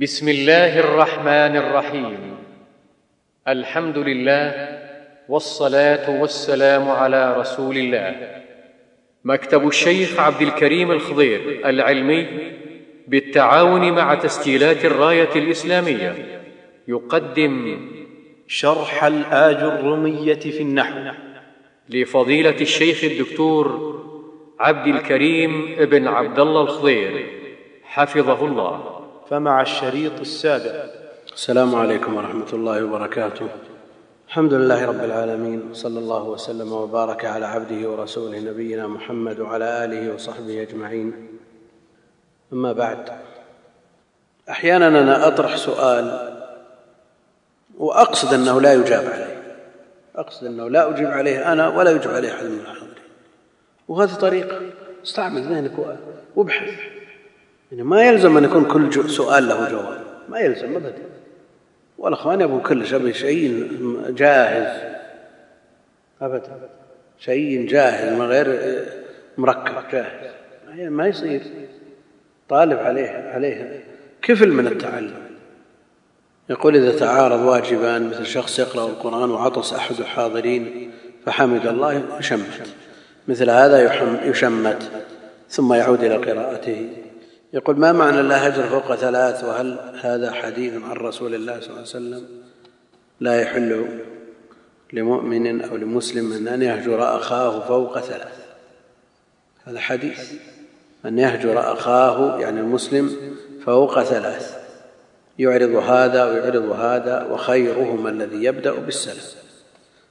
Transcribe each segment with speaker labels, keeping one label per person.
Speaker 1: بسم الله الرحمن الرحيم. الحمد لله والصلاة والسلام على رسول الله. مكتب الشيخ عبد الكريم الخضير العلمي بالتعاون مع تسجيلات الراية الإسلامية. يقدم
Speaker 2: شرح الآج الرمية في النحو
Speaker 1: لفضيلة الشيخ الدكتور عبد الكريم بن عبد الله الخضير. حفظه الله.
Speaker 2: فمع الشريط السابع.
Speaker 3: السلام عليكم ورحمة الله وبركاته. الحمد لله رب العالمين صلى الله وسلم وبارك على عبده ورسوله نبينا محمد وعلى آله وصحبه أجمعين. أما بعد أحيانا أنا أطرح سؤال وأقصد أنه لا يجاب عليه. أقصد أنه لا أجيب عليه أنا ولا يجيب عليه أحد من الحاضرين. وهذه طريقة استعمل ذهنك وابحث. يعني ما يلزم أن يكون كل سؤال له جواب. ما يلزم أبدا. والأخوان يبغوا كل شيء جاهز. أبدا. شيء جاهز من غير مركب جاهز. ما يصير. طالب عليه عليه كفل من التعلم. يقول إذا تعارض واجبان مثل شخص يقرأ القرآن وعطس أحد الحاضرين فحمد الله يشمت مثل هذا يشمت ثم يعود إلى قراءته. يقول ما معنى لا هجر فوق ثلاث وهل هذا حديث عن رسول الله صلى الله عليه وسلم لا يحل لمؤمن أو لمسلم أن يهجر أخاه فوق ثلاث؟ هذا حديث. أن يهجر أخاه يعني المسلم فوق ثلاث. يعرض هذا ويعرض هذا وخيرهما الذي يبدأ بالسلام.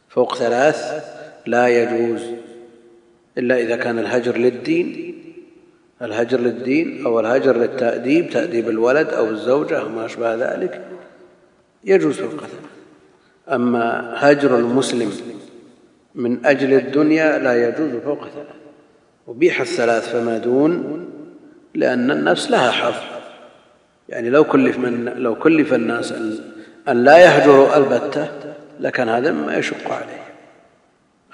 Speaker 3: فوق ثلاث لا يجوز إلا إذا كان الهجر للدين الهجر للدين أو الهجر للتأديب تأديب الولد أو الزوجة أو ما أشبه ذلك يجوز فوق ثلاث أما هجر المسلم من أجل الدنيا لا يجوز فوق ثلاث وبيح الثلاث فما دون لأن النفس لها حظ. يعني لو كلف من لو كلف الناس أن لا يهجروا البتة لكان هذا مما يشق عليه.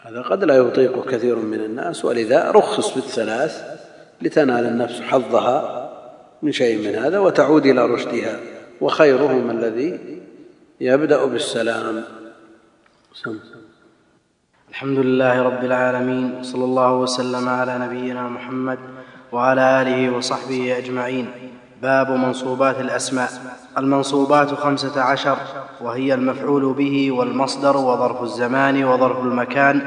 Speaker 3: هذا قد لا يطيق كثير من الناس ولذا رخص بالثلاث لتنال النفس حظها من شيء من هذا وتعود إلى رشدها. وخيرهم الذي يبدأ بالسلام. سم.
Speaker 4: الحمد لله رب العالمين صلى الله وسلم على نبينا محمد وعلى آله وصحبه أجمعين. باب منصوبات الأسماء. المنصوبات خمسة عشر وهي المفعول به والمصدر وظرف الزمان وظرف المكان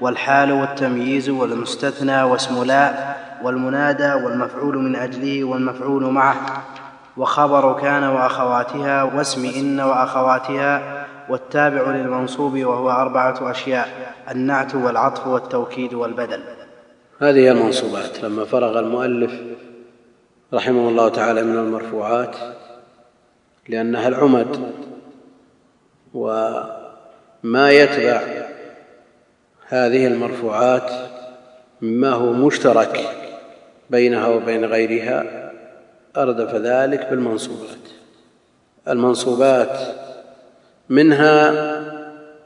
Speaker 4: والحال والتمييز والمستثنى واسم لا والمنادى والمفعول من أجله والمفعول معه وخبر كان وأخواتها واسم إن وأخواتها والتابع للمنصوب وهو أربعة أشياء النعت والعطف والتوكيد والبدل.
Speaker 3: هذه هي المنصوبات. لما فرغ المؤلف رحمه الله تعالى من المرفوعات لأنها العمد وما يتبع هذه المرفوعات مما هو مشترك بينها وبين غيرها أردف ذلك بالمنصوبات. المنصوبات منها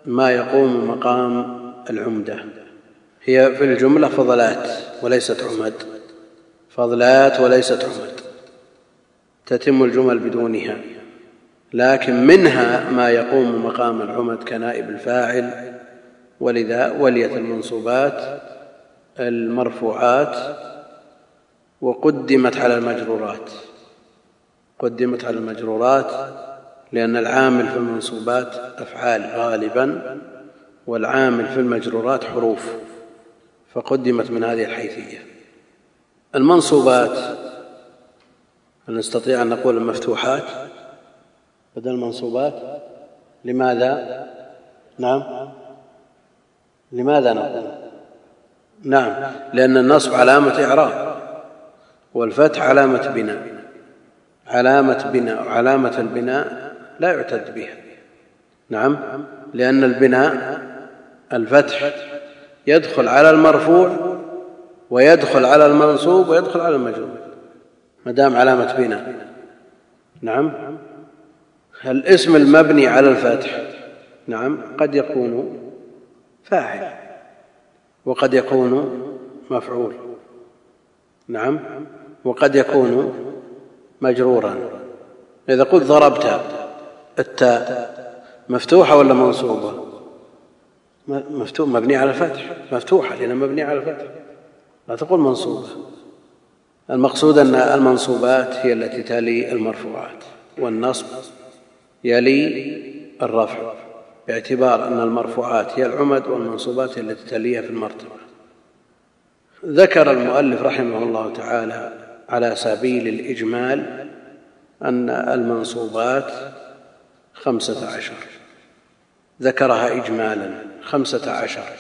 Speaker 3: ما يقوم مقام العمدة. هي في الجملة فضلات وليست عمد. فضلات وليست عمد. تتم الجمل بدونها. لكن منها ما يقوم مقام العمد كنائب الفاعل. ولذا وليت المنصوبات المرفوعات وقدمت على المجرورات. قدمت على المجرورات لأن العامل في المنصوبات أفعال غالبا والعامل في المجرورات حروف فقدمت من هذه الحيثية. المنصوبات نستطيع أن نقول المفتوحات؟ بدل المنصوبات لماذا؟ نعم. لماذا نقول؟ نعم لأن النصب علامة إعراب. والفتح علامة بناء. علامة بناء علامة البناء لا يعتد بها. نعم لأن البناء الفتح يدخل على المرفوع ويدخل على المنصوب ويدخل على المجرور ما دام علامة بناء. نعم الاسم المبني على الفتح نعم قد يكون فاعل وقد يكون مفعول. نعم وقد يكون مجرورا. إذا قلت ضربت التاء مفتوحة ولا منصوبة مفتوح مبني على الفتح. مفتوحة لأنها مبنية على الفتح. لا تقول منصوبة. المقصود أن المنصوبات هي التي تلي المرفوعات والنصب يلي الرفع باعتبار أن المرفوعات هي العمد والمنصوبات هي التي تليها في المرتبة. ذكر المؤلف رحمه الله تعالى على سبيل الإجمال أن المنصوبات خمسة عشر. ذكرها إجمالا خمسة عشر.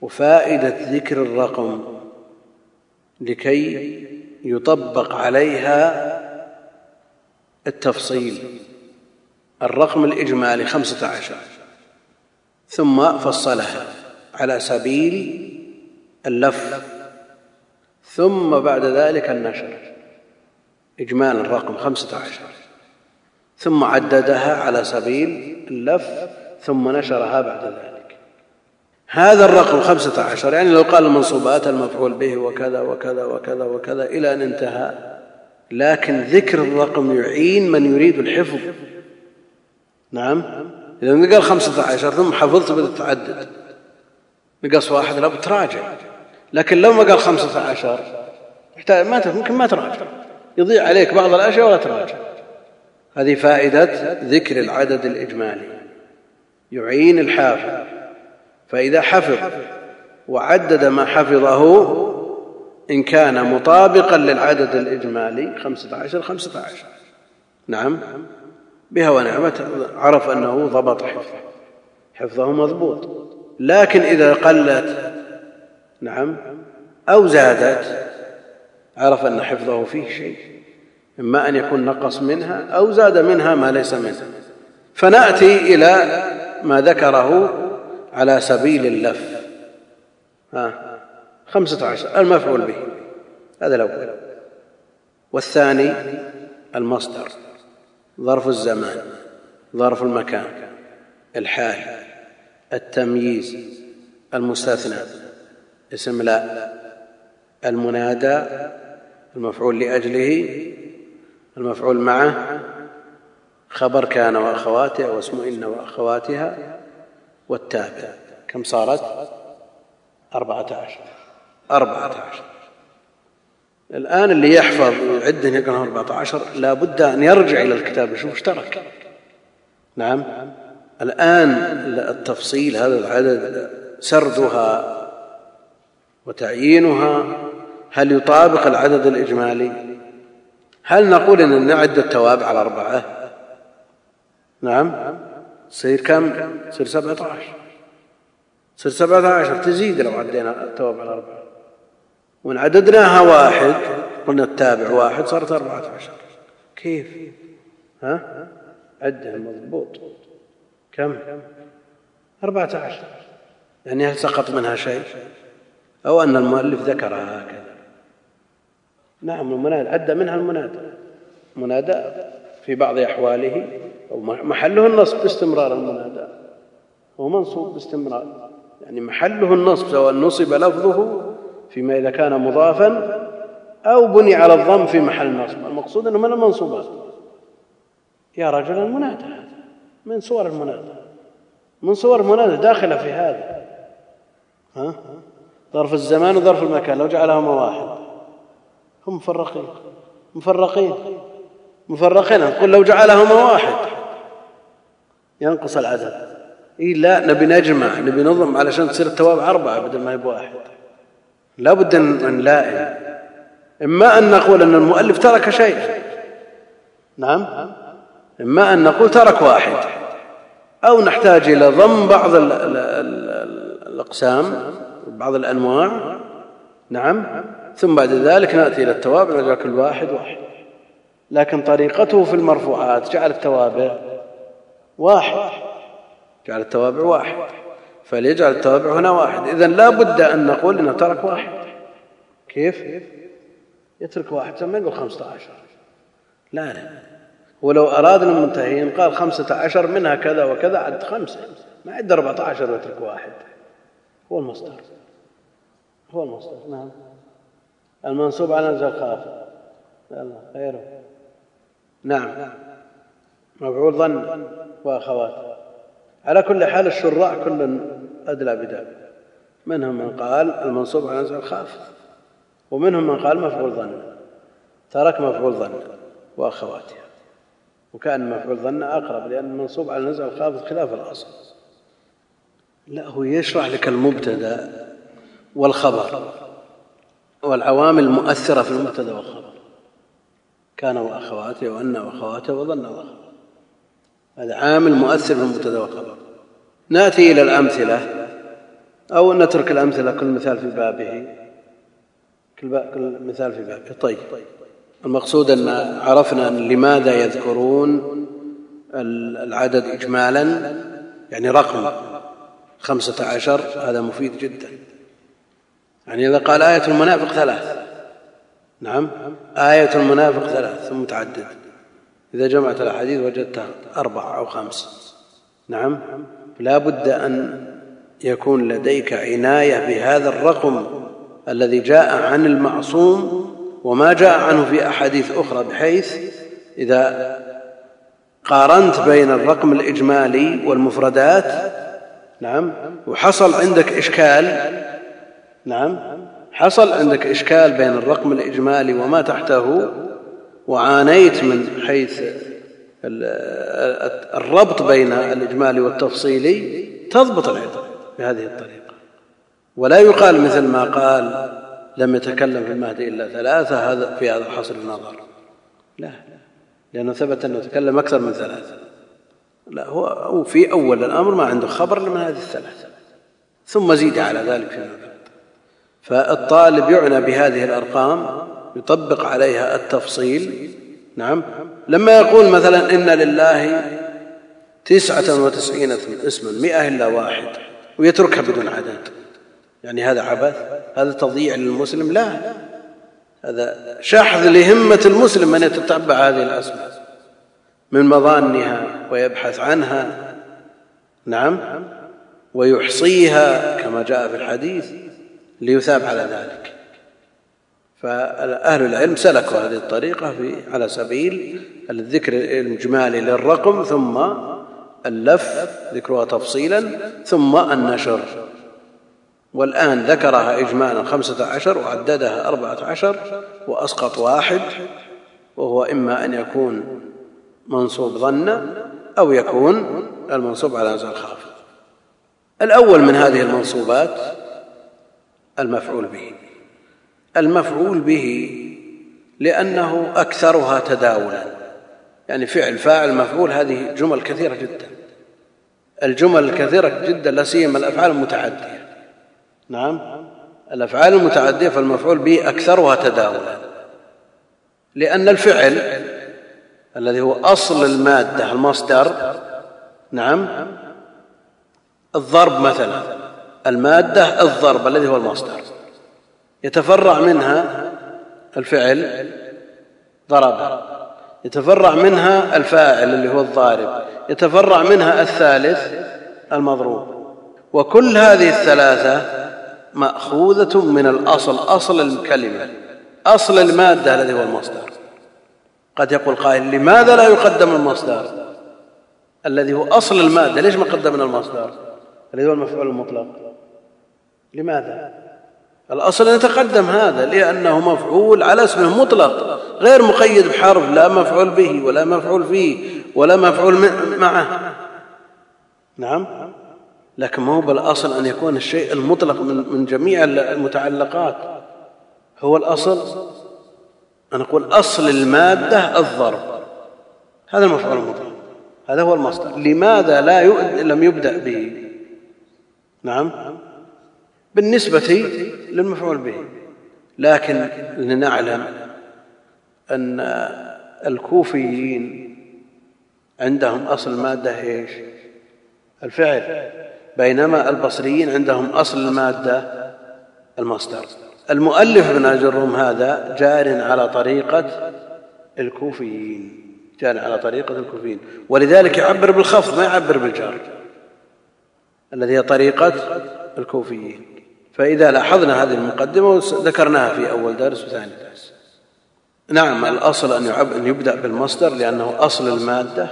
Speaker 3: وفائدة ذكر الرقم لكي يطبق عليها التفصيل. الرقم الإجمالي خمسة عشر. ثم فصلها على سبيل اللف ثم بعد ذلك النشر. إجمالا الرقم خمسة عشر. ثم عددها على سبيل اللف ثم نشرها بعد ذلك. هذا الرقم خمسة عشر يعني لو قال المنصوبات المفعول به وكذا وكذا وكذا وكذا إلى أن انتهى. لكن ذكر الرقم يعين من يريد الحفظ. نعم؟ إذا قال خمسة عشر ثم حفظت بدأت تعدد. نقص واحد لا بتراجع. لكن لو ما قال خمسة عشر ما ممكن ما تراجع. يضيع عليك بعض الأشياء ولا تراجع. هذه فائدة ذكر العدد الإجمالي. يعين الحافظ. فإذا حفظ وعدد ما حفظه إن كان مطابقا للعدد الإجمالي خمسة عشر خمسة عشر. نعم. بها ونعمة عرف أنه ضبط حفظه. حفظه مضبوط. لكن إذا قلت نعم. أو زادت عرف أن حفظه فيه شيء إما أن يكون نقص منها أو زاد منها ما ليس منها. فنأتي إلى ما ذكره على سبيل اللف. ها خمسة عشر المفعول به. هذا الأول. والثاني المصدر ظرف الزمان ظرف المكان الحال التمييز المستثنى. اسم لا. المنادى المفعول لأجله المفعول معه خبر كان واخواتها واسم إن وأخواتها والتابع. كم صارت؟ أربعة عشر. أربعة عشر. الآن اللي يحفظ ويعد يقرأ أربعة عشر لا بد أن يرجع إلى الكتاب يشوف إيش ترك نعم. الآن التفصيل هذا العدد سردها وتعيينها هل يطابق العدد الإجمالي؟ هل نقول أن نعد التوابع على أربعة؟ نعم. تصير كم؟ تصير سبعة عشر. تصير سبعة عشر تزيد لو عدينا التوابع على أربعة. وإن عددناها واحد قلنا التابع واحد صارت أربعة عشر. كيف؟ ها؟ عدها مضبوط. كم؟ أربعة عشر. يعني هل سقط منها شيء؟ أو أن المؤلف ذكرها هكذا. نعم المنادى عد منها المنادى. منادى في بعض أحواله أو محله النصب باستمرار المنادى. هو منصوب باستمرار. يعني محله النصب سواء نصب لفظه فيما إذا كان مضافا أو بني على الضم في محل نصب. المقصود أنه من المنصوبات؟ يا رجل المنادى. هذا من صور المنادى؟ من صور المنادى داخلة في هذا. ها؟ ظرف الزمان وظرف المكان لو جعلهما واحد. هم مفرقين. مفرقين. مفرقين. نقول لو جعلهما واحد. ينقص العدد. إي لا نبي نجمع نبي نظم علشان تصير التواب أربعة بدل ما يبقى واحد. لا بد ان نلائم إما أن نقول أن المؤلف ترك شيء. نعم. إما أن نقول ترك واحد. أو نحتاج إلى ضم بعض الأقسام. بعض الأنواع. نعم. ثم بعد ذلك نأتي إلى التوابع نجعل كل واحد. واحد لكن طريقته في المرفوعات جعل التوابع واحد. جعل التوابع واحد. فليجعل التوابع هنا واحد. اذا لا بد أن نقول إنه ترك واحد. كيف؟ يترك واحد. ما يقول خمسة عشر. لا. لا ولو أراد المنتهين قال خمسة عشر منها كذا وكذا عد خمسة. ما عد أربعة عشر ويترك واحد. هو المصدر. هو المصدر نعم. المنصوب على خافض يلا خيره نعم. مفعول ظن واخواته على كل حال الشراع كل أدلى بدال منهم من قال المنصوب على الخافض ومنهم من قال مفعول ظن. ترك مفعول ظن واخواتها وكأن مفعول ظن أقرب لأن المنصوب على نزع الخافض خلاف الأصل. لا هو يشرح لك المبتدأ والخبر والعوامل المؤثرة في المبتدأ والخبر. كان وأخواته وأن وأخواته وظن واخواته هذا عامل مؤثر في المبتدأ والخبر. نأتي إلى الأمثلة أو نترك الأمثلة كل مثال في بابه. كل مثال في بابه. طيب. المقصود أن عرفنا أن لماذا يذكرون العدد اجمالا يعني رقم خمسة عشر هذا مفيد جدا. يعني إذا قال آية المنافق ثلاث. نعم. آية المنافق ثلاث ثم متعدد إذا جمعت الأحاديث وجدتها أربع أو خمس. نعم. لا بد أن يكون لديك عناية بهذا الرقم الذي جاء عن المعصوم وما جاء عنه في أحاديث أخرى بحيث إذا قارنت بين الرقم الإجمالي والمفردات نعم وحصل عندك إشكال نعم. حصل عندك إشكال بين الرقم الإجمالي وما تحته وعانيت من حيث الربط بين الإجمالي والتفصيلي تضبط العلم بهذه الطريقة. ولا يقال مثل ما قال لم يتكلم في المهدي إلا ثلاثة هذا في هذا الحصر النظر. لا لأنه ثبت أنه تكلم أكثر من ثلاثة. لا هو في أول الأمر ما عنده خبر من هذه الثلاثة. ثم زيد على ذلك فيما فالطالب يعنى بهذه الأرقام يطبق عليها التفصيل. نعم. لما يقول مثلا إن لله تسعة وتسعين اسما مئة إلا واحد ويتركها بدون عدد. يعني هذا عبث هذا تضييع للمسلم؟ لا. هذا شحذ لهمة المسلم أن يتتبع هذه الأسماء. من مظانها ويبحث عنها. نعم. ويحصيها كما جاء في الحديث. ليثاب على ذلك. فأهل العلم سلكوا هذه الطريقة في على سبيل الذكر الإجمالي للرقم ثم اللف ذكرها تفصيلا ثم النشر. والآن ذكرها إجمالا خمسة عشر وعددها أربعة عشر وأسقط واحد وهو إما أن يكون منصوب ظنا أو يكون المنصوب على نزع الخافض الأول من هذه المنصوبات المفعول به. المفعول به لأنه أكثرها تداولا. يعني فعل فاعل مفعول هذه جمل كثيرة جدا. الجمل الكثيرة جدا لا سيما الأفعال المتعدية. نعم. الأفعال المتعدية فالمفعول به أكثرها تداولا. لأن الفعل الذي هو أصل المادة المصدر نعم الضرب مثلا. المادة الضرب الذي هو المصدر. يتفرع منها الفعل ضرب. يتفرع منها الفاعل اللي هو الضارب. يتفرع منها الثالث المضروب. وكل هذه الثلاثة مأخوذة من الأصل أصل الكلمة أصل المادة الذي هو المصدر. قد يقول قائل لماذا لا يقدم المصدر؟ الذي هو أصل المادة. ليش ما قدمنا المصدر؟ الذي هو المفعول المطلق. لماذا؟ الأصل أن يتقدم هذا لأنه مفعول على اسمه مطلق غير مقيد بحرف لا مفعول به ولا مفعول فيه ولا مفعول معه. نعم. لكن ما هو بالأصل أن يكون الشيء المطلق من من جميع المتعلقات. هو الأصل؟ أنا أقول أصل المادة الضرب. هذا المفعول المطلق. هذا هو المصدر. لماذا لا لم يبدأ به؟ نعم. بالنسبة للمفعول به. لكن لنعلم أن الكوفيين عندهم أصل مادة إيش؟ الفعل. بينما البصريين عندهم أصل الماده المصدر. المؤلف ابن الروم هذا جار على طريقة الكوفيين. جار على طريقة الكوفيين. ولذلك يعبر بالخفض ما يعبر بالجار. الذي هي طريقة الكوفيين. فإذا لاحظنا هذه المقدمة ذكرناها في أول درس وثاني درس. نعم الأصل أن يبدأ بالمصدر لأنه أصل المادة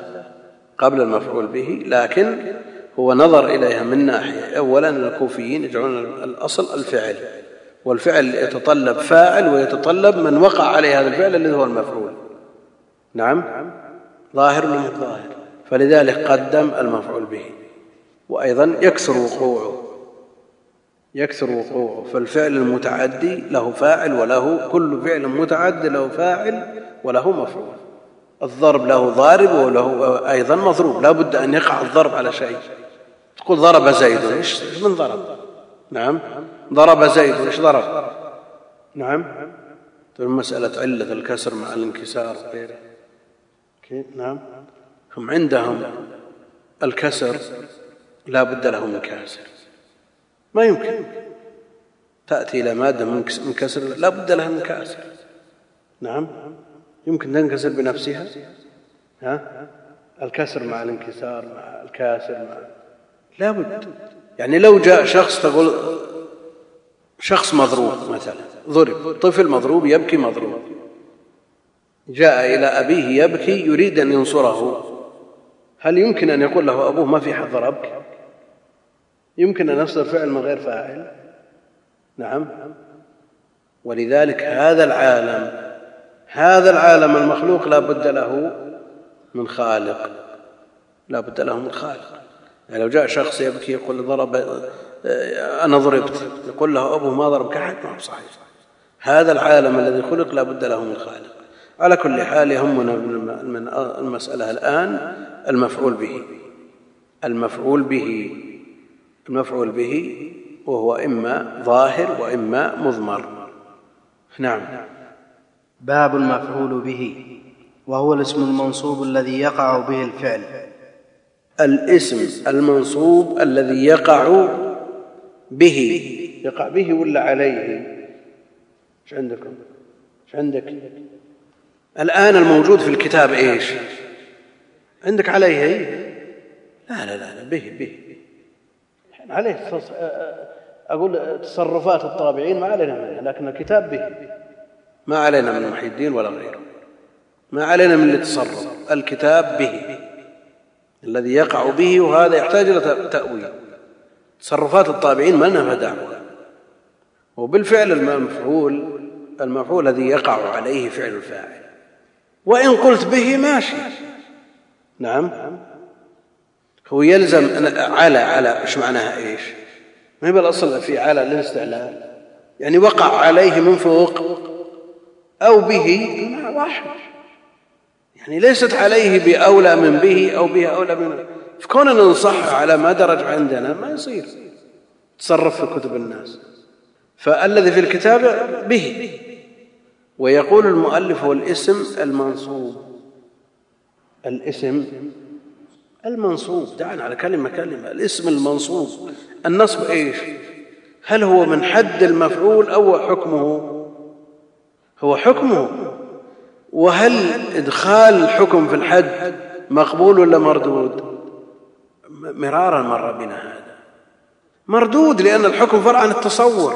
Speaker 3: قبل المفعول به لكن هو نظر إليها من ناحية أولا الكوفيين يجعلون الأصل الفعل والفعل يتطلب فاعل ويتطلب من وقع عليه هذا الفعل الذي هو المفعول. نعم ظاهر ولا ظاهر؟ فلذلك قدم المفعول به. وأيضا يكثر وقوعه. يكثر وقوعه. فالفعل المتعدي له فاعل وله كل فعل متعدي له فاعل وله مفعول. الضرب له ضارب وله أيضا مضروب. لا بد أن يقع الضرب على شيء. تقول ضرب زيد إيش من ضرب؟ نعم. ضرب زيد إيش ضرب؟ نعم. مسألة علة الكسر مع الانكسار وغيره. نعم. هم عندهم الكسر لا بد له من كاسر ما يمكن. تأتي إلى مادة من كسر لا بد لها من كاسر نعم. يمكن تنكسر بنفسها. ها؟ الكسر مع الانكسار مع الكاسر مع لا بد. يعني لو جاء شخص تقول شخص مضروب مثلا ضرب طفل مضروب يبكي مضروب. جاء إلى أبيه يبكي يريد أن ينصره. هل يمكن أن يقول له أبوه ما في حد ضربك يمكن أن يصدر فعل من غير فاعل. نعم. ولذلك هذا العالم هذا العالم المخلوق لا بد له من خالق. لا بد له من خالق. يعني لو جاء شخص يبكي يقول ضرب أنا ضربت يقول له أبوه ما ضربك أحد؟ ما هو صحيح هذا العالم الذي خلق لا بد له من خالق. على كل حال يهمنا من المسألة الآن المفعول به. المفعول به المفعول به وهو إما ظاهر وإما مضمر. نعم.
Speaker 4: باب المفعول به وهو الاسم المنصوب الذي يقع به الفعل.
Speaker 3: الاسم المنصوب الذي يقع به. يقع به ولا عليه؟ إيش عندكم؟ إيش عندك؟ الآن الموجود في الكتاب إيش؟ عندك عليه؟ لا لا لا به به. عليه أقول تصرفات الطابعين ما علينا منها لكن الكتاب به. ما علينا من محي الدين ولا غيره. ما علينا من التصرف الكتاب به. الذي يقع به وهذا يحتاج إلى تأويل. تصرفات الطابعين ما لنا دعوه وبالفعل المفعول المفعول الذي يقع عليه فعل الفاعل. وإن قلت به ماشي. نعم. هو يلزم على على إيش معناها إيش؟ ما هي بالأصل في على الاستعلاء يعني وقع عليه من فوق أو به واحد. يعني ليست عليه بأولى من به أو به أولى من. فكوننا ننصح على ما درج عندنا ما يصير. تصرف في كتب الناس. فالذي في الكتاب به. ويقول المؤلف هو الاسم المنصوب. الاسم المنصوب. دعنا على كلمة كلمة. الاسم المنصوب. النصب إيش؟ هل هو من حد المفعول أو حكمه؟ هو حكمه. وهل إدخال الحكم في الحد مقبول ولا مردود؟ مرارا مر بنا هذا. مردود لأن الحكم فرع عن التصور.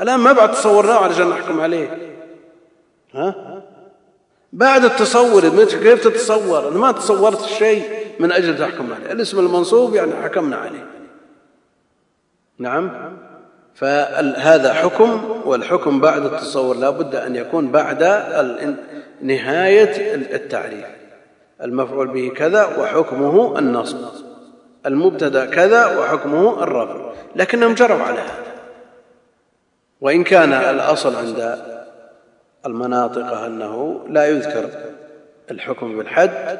Speaker 3: الآن ما بعد تصورناه علشان نحكم عليه. ها؟ بعد التصور. كيف تتصور. أنا ما تصورت الشيء من أجل تحكم عليه. الاسم المنصوب يعني حكمنا عليه. نعم. فهذا حكم والحكم بعد التصور لا بد أن يكون بعد نهاية التعريف. المفعول به كذا وحكمه النصب. المبتدا كذا وحكمه الرفع. لكنهم جروا على هذا. وإن كان الأصل عند المناطق أنه لا يذكر الحكم بالحد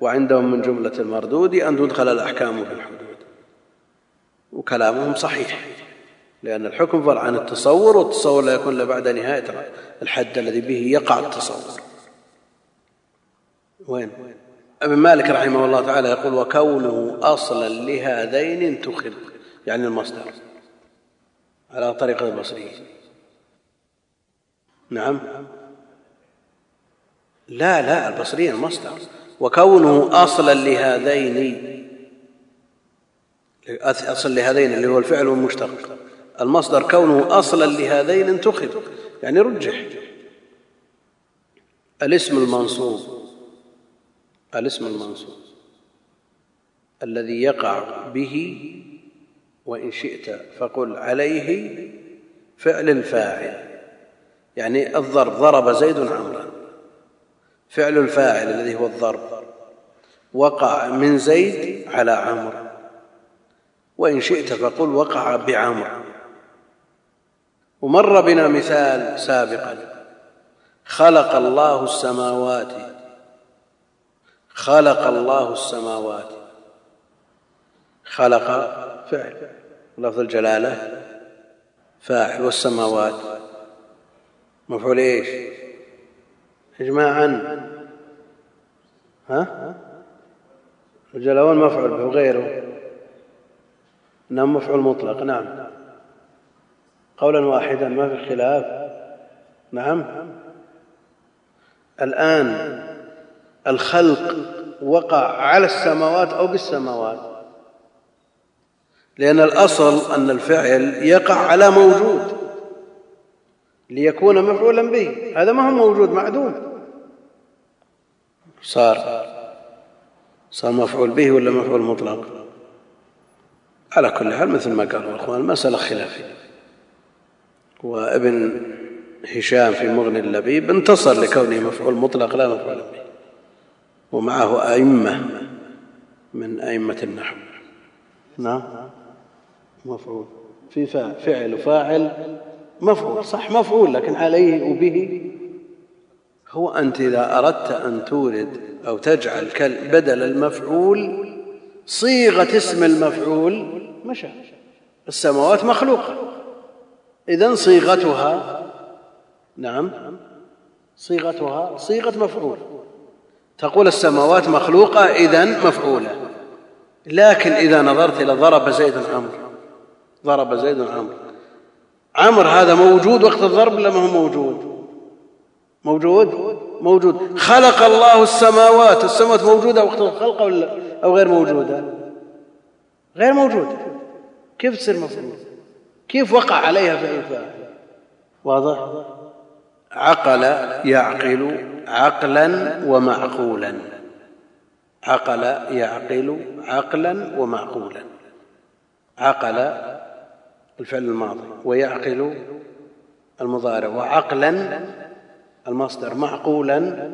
Speaker 3: وعندهم من جملة المردود أن تدخل الأحكام في الحدود. وكلامهم صحيح لأن الحكم فرع عن التصور والتصور لا يكون إلا بعد نهاية الحد الذي به يقع التصور. وين؟ ابن مالك رحمه الله تعالى يقول وكونه أصلا لهذين انتخب يعني المصدر على طريقة البصريين نعم. لا لا البصريين المصدر. وكونه أصلا لهذين اصل لهذين اللي هو الفعل والمشتق المصدر كونه أصلا لهذين انتخب يعني رجح. الاسم المنصوب الاسم المنصوب. الذي يقع به وإن شئت فقل عليه فعل الفاعل يعني الضرب ضرب زيد عمرا فعل الفاعل الذي هو الضرب. وقع من زيد على عمرو. وإن شئت فقل وقع بعمر ومر بنا مثال سابقا. خلق الله السماوات. خلق الله السماوات. خلق فعل. لفظ الجلالة فاعل. والسماوات. مفعول إيش؟ اجماعا. ها؟ الجلاوان مفعول به وغيره. انه مفعول مطلق. نعم. قولا واحدا ما في خلاف. نعم. الآن الخلق وقع على السماوات أو بالسماوات. لأن الأصل أن الفعل يقع على موجود. ليكون مفعولا به. هذا ما هو موجود معدوم. صار صار مفعول به ولا مفعول مطلق؟ على كل حال مثل ما قالوا الإخوان المساله خلافية. وابن هشام في مغني اللبيب انتصر لكونه مفعول مطلق لا مفعول به. ومعه أئمة من أئمة النحو. نعم. مفعول. في فعل وفاعل مفعول صح مفعول لكن عليه وبه هو أنت إذا أردت أن تورد أو تجعل بدل المفعول صيغة اسم المفعول مشى. السماوات مخلوقة إذا صيغتها نعم صيغتها صيغة مفعول. تقول السماوات مخلوقة إذا مفعولة. لكن إذا نظرت إلى ضرب زيد عمرو ضرب زيد عمرو عمر هذا موجود وقت الضرب ولا ما هو موجود؟ موجود؟ موجود. خلق الله السماوات. السماوات موجودة وقت الخلق ولا أو غير موجودة؟ غير موجودة. كيف تصير مفعول كيف وقع عليها فاعل واضح؟ عقل يعقل عقلا ومعقولا. عقل يعقل عقلا ومعقولا. عقل الفعل الماضي ويعقل المضارع وعقلا المصدر معقولا؟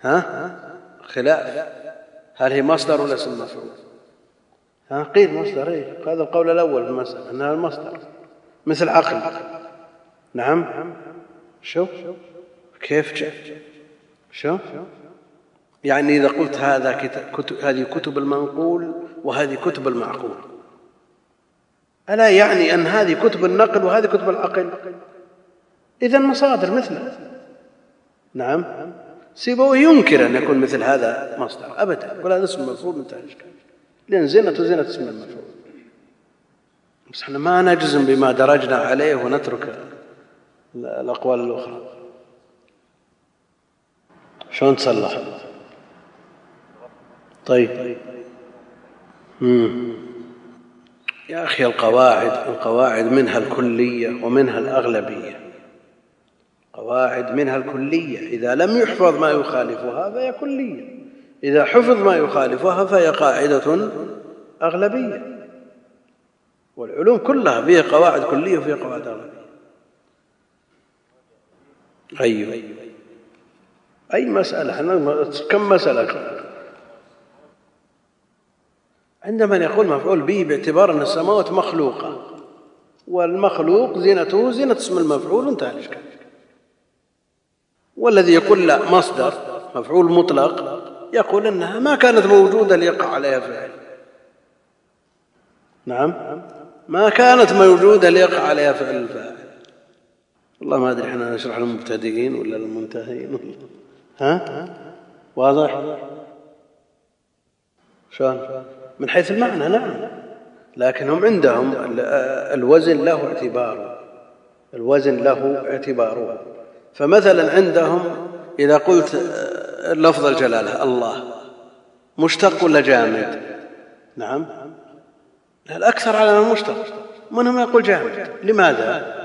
Speaker 3: ها؟ خلاف. هل هي مصدر ولا اسم مفعول؟ ها قيل مصدر إيه. هذا القول الأول في المسألة أنها المصدر. مثل عقل. نعم. شوف كيف؟ جاء شوف يعني إذا قلت هذا كتب هذه كتب المنقول وهذه كتب المعقول. ألا يعني أن هذه كتب النقل وهذه كتب العقل؟ إذا مصادر مثله. نعم. سيبويه ينكر أن يكون مثل هذا مصدر. أبدا. يقول هذا اسم مفعول منتهى الإشكال لأن زينة زينة اسم المفعول. بس إحنا ما نجزم بما درجنا عليه ونترك الأقوال الأخرى. شلون تصلح طيب. مم. يا أخي القواعد القواعد منها الكلية ومنها الأغلبية. قواعد منها الكلية. إذا لم يحفظ ما يخالفها فهي كلية. إذا حفظ ما يخالفها فهي قاعدة أغلبية. والعلوم كلها فيها قواعد كلية وفيها قواعد أغلبية. أيوه. أي مسألة؟ كم مسألة؟ عندما يقول مفعول به باعتبار أن السماوات مخلوقة. والمخلوق زينته زينة اسم المفعول انتهى الإشكال. والذي يقول لا مصدر مفعول مطلق يقول إنها ما كانت موجودة ليقع عليها فعل. نعم. ما كانت موجودة ليقع عليها فعل الفاعل. والله ما أدري إحنا نشرح للمبتدئين ولا للمنتهين. ها؟ واضح؟ شلون؟ من حيث المعنى نعم. لكن هم عندهم الوزن له اعتباره الوزن له اعتباره فمثلا عندهم إذا قلت لفظ الجلالة الله. مشتق ولا جامد؟ نعم. الأكثر على المشتق منهم يقول جامد؟ لماذا؟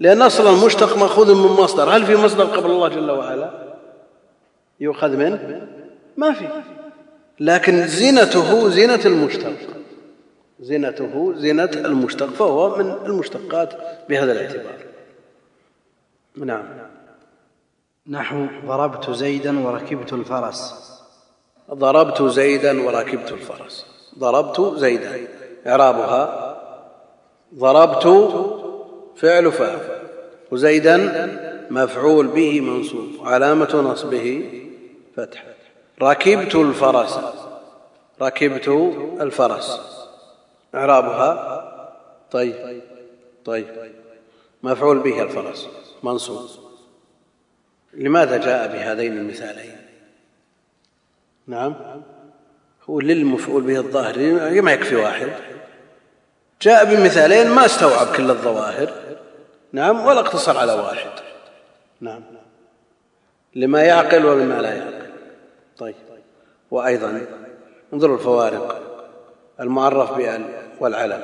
Speaker 3: لأن أصلا المشتق مأخوذ من مصدر. هل في مصدر قبل الله جل وعلا؟ يؤخذ منه ما في. لكن زينته زينة المشتق. زينته زينة المشتق فهو من المشتقات بهذا الاعتبار. نعم.
Speaker 4: نحو ضربت زيدا وركبت الفرس.
Speaker 3: ضربت زيدا وركبت الفرس. ضربت زيدا. إعرابها. ضربت فعل فاعل وزيدا مفعول به منصوب. علامة نصبه فتح. ركبت الفرس. ركبت الفرس. إعرابها. طيب. طيب. مفعول به الفرس. منصوب. لماذا جاء بهذين المثالين؟ نعم. هو للمفعول به الظاهر ما يكفي واحد. جاء بمثالين ما استوعب كل الظواهر. نعم ولا اقتصر على واحد. نعم. لما يعقل ولما لا يعقل. طيب. وأيضا انظروا الفوارق. المعرف بال والعلم.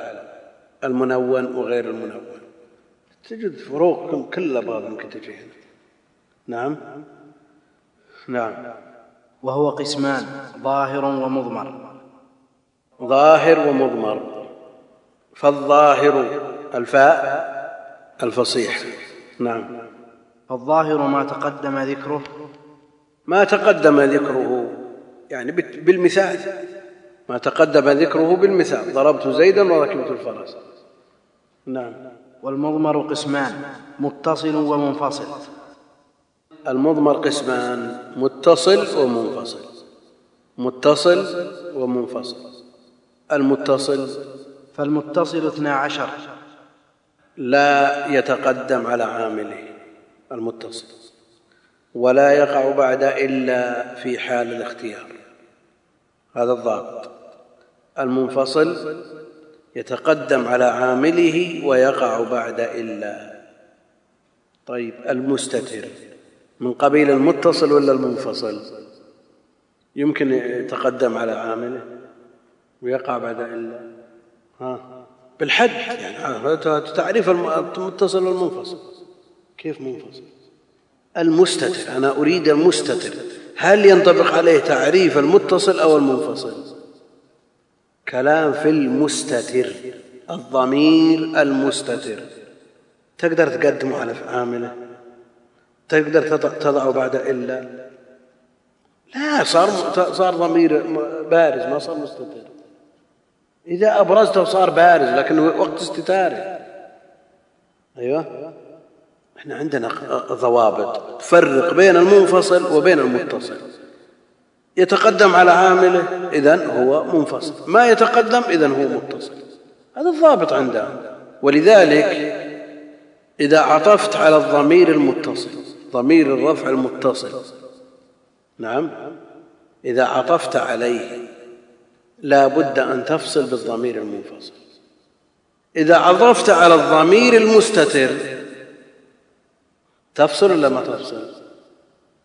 Speaker 3: المنون وغير المنون. تجد فروق كلها بعض ممكن تجي هنا نعم. نعم.
Speaker 4: وهو قسمان ظاهر ومضمر.
Speaker 3: ظاهر ومضمر. فالظاهر الفاء الفصيح. نعم.
Speaker 4: فالظاهر ما تقدم ذكره.
Speaker 3: ما تقدم ذكره. يعني بالمثال. ما تقدم ذكره بالمثال. ضربت زيدا وركبت الفرس. نعم.
Speaker 4: والمضمر قسمان متصل ومنفصل.
Speaker 3: المضمر قسمان متصل ومنفصل. متصل ومنفصل. المتصل
Speaker 4: فالمتصل اثنا عشر.
Speaker 3: لا يتقدم على عامله المتصل. ولا يقع بعد إلا في حال الاختيار. هذا الضابط. المنفصل يتقدم على عامله ويقع بعد إلا. طيب المستتر. من قبيل المتصل ولا المنفصل؟ يمكن يتقدم على عامله ويقع بعد الا ها؟ بالحد يعني تعريف المتصل والمنفصل. كيف منفصل؟ المستتر. أنا أريد المستتر. هل ينطبق عليه تعريف المتصل أو المنفصل؟ كلام في المستتر. الضمير المستتر. تقدر تقدمه على عامله؟ تقدر تضع بعد إلا. لا صار صار ضمير بارز ما صار مستتر. إذا أبرزته صار بارز لكن وقت استتاره. أيوه. إحنا عندنا ضوابط. تفرق بين المنفصل وبين المتصل. يتقدم على عامله اذا هو منفصل. ما يتقدم اذا هو متصل. هذا الضابط عندنا ولذلك إذا عطفت على الضمير المتصل ضمير الرفع المتصل. نعم. إذا عطفت عليه لا بد أن تفصل بالضمير المنفصل. إذا عطفت على الضمير المستتر تفصل ولا ما تفصل؟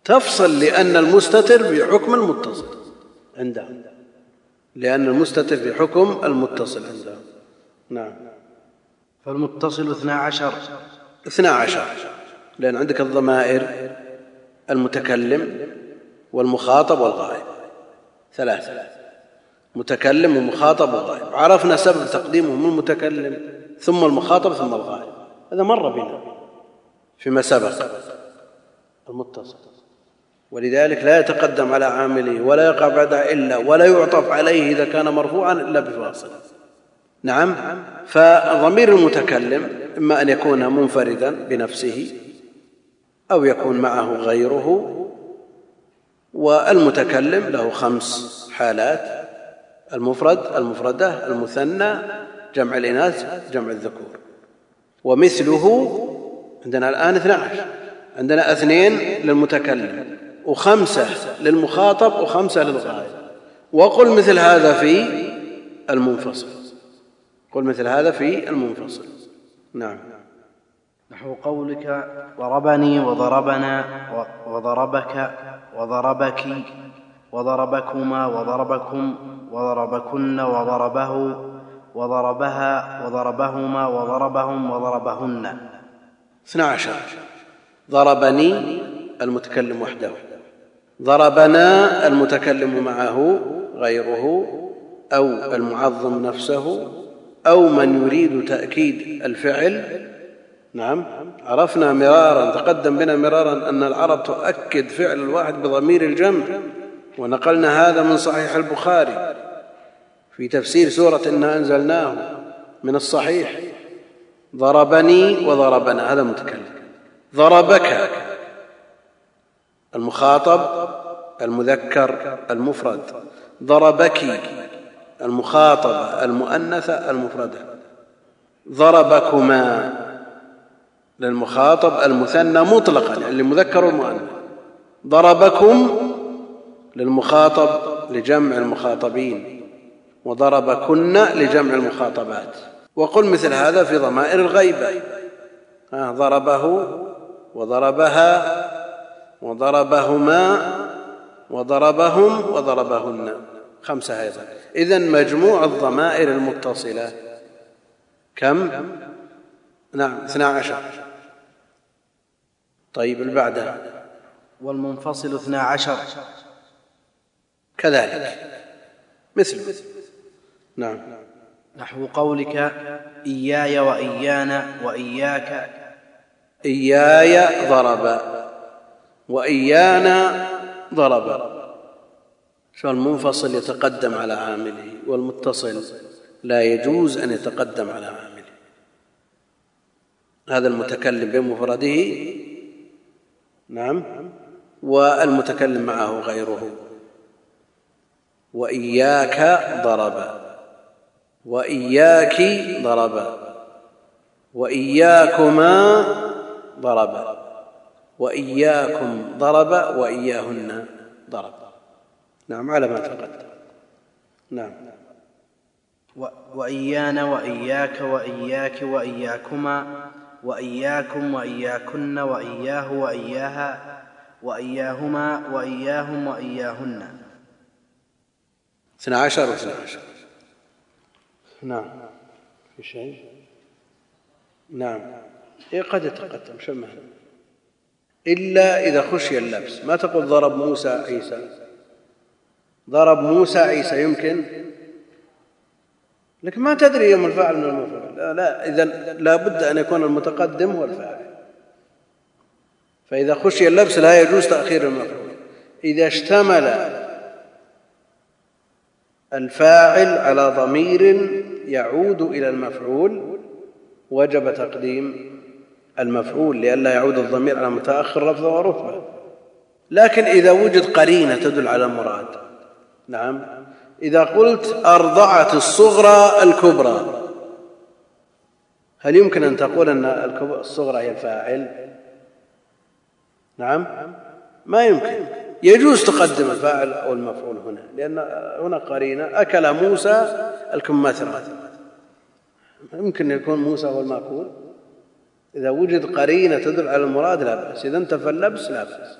Speaker 3: تفصل لأن المستتر بحكم المتصل. عندهم لأن المستتر بحكم المتصل عندهم نعم.
Speaker 4: فالمتصل اثنا عشر.
Speaker 3: اثنا عشر. لأن عندك الضمائر المتكلم والمخاطب والغائب. ثلاثة. متكلم ومخاطب وغائب. عرفنا سبب تقديمهم المتكلم ثم المخاطب ثم الغائب. هذا مر بنا فيما سبق. المتصل. ولذلك لا يتقدم على عامله ولا يقع بعد الا ولا يعطف عليه إذا كان مرفوعا إلا بفاصل. نعم. فضمير المتكلم إما أن يكون منفردا بنفسه أو يكون معه غيره والمتكلم له خمس حالات المفرد المفردة المثنى جمع الإناث جمع الذكور. ومثله عندنا اثنا عشر عندنا اثنين للمتكلم وخمسة للمخاطب وخمسة للغائب وقل مثل هذا في المنفصل. قل مثل هذا في المنفصل. نعم.
Speaker 4: نحو قولك ضربني وضربنا وضربك وضربك وضربكما وضربكم وضربكن وضربه وضربها وضربهما وضربهم وضربهن.
Speaker 3: اثنا عشر. ضربني المتكلم وحده. ضربنا المتكلم معه غيره أو المعظم نفسه أو من يريد تأكيد الفعل نعم. عرفنا مرارا تقدم بنا مرارا أن العرب تؤكد فعل الواحد بضمير الجمع ونقلنا هذا من صحيح البخاري في تفسير سورة إنا أنزلناه من الصحيح. ضربني وضربنا هذا متكلم. ضربك المخاطب المذكر المفرد. ضربك المخاطبة المؤنثة المفردة ضربكما للمخاطب المثنى مطلقا يعني للمذكر والمؤنث ضربكم للمخاطب لجمع المخاطبين وضربكن لجمع المخاطبات. وقل مثل هذا في ضمائر الغيبة. ضربه وضربها وضربهما وضربهم وضربهن. خمسة أيضا. إذا مجموع الضمائر المتصلة. كم؟ نعم اثنا عشر. طيب البعد.
Speaker 4: والمنفصل اثنا عشر.
Speaker 3: كذلك. مثل. نعم.
Speaker 4: نحو قولك إياي وإيانا وإياك.
Speaker 3: إياي ضرب. وإيانا ضرب. فالمنفصل يتقدم على عامله والمتصل؟ لا يجوز أن يتقدم على عامله. هذا المتكلم بمفرده نعم. والمتكلم معه غيره. وإياك ضرب. وإياك ضرب. وإياكما ضرب. وإياكم ضرب وإياهن ضرب. نعم على ما تقدم نعم.
Speaker 4: وإيانا وإياك وإياك وإياكما وإياكم وإياكن وإياه وإياها وإياهما وإياهم وإياهن.
Speaker 3: اثنا عشر واثنا عشر. نعم. في شيء؟ نعم. إيه قد يتقدم؟ شو إلا إذا خشي اللبس. ما تقول ضرب موسى عيسى؟ ضرب موسى عيسى يمكن؟ لكن ما تدري يوم الفاعل من المفعول. لا, لا اذا لا بد أن يكون المتقدم هو الفاعل. فإذا خشي اللبس لا يجوز تأخير المفعول. إذا اشتمل الفاعل على ضمير يعود إلى المفعول وجب تقديم المفعول لئلا يعود الضمير على متأخر لفظه ورتبه لكن إذا وجد قرينة تدل على المراد نعم. إذا قلت أرضعت الصغرى الكبرى هل يمكن أن تقول أن الصغرى هي الفاعل؟ نعم. ما يمكن. يجوز تقدم الفاعل أو المفعول هنا لأن هنا قرينة. أكل موسى الكمثرى يمكن يكون موسى هو المأكول. إذا وجد قرينة تدل على المراد لا بأس. إذا انتفى اللبس لا بأس.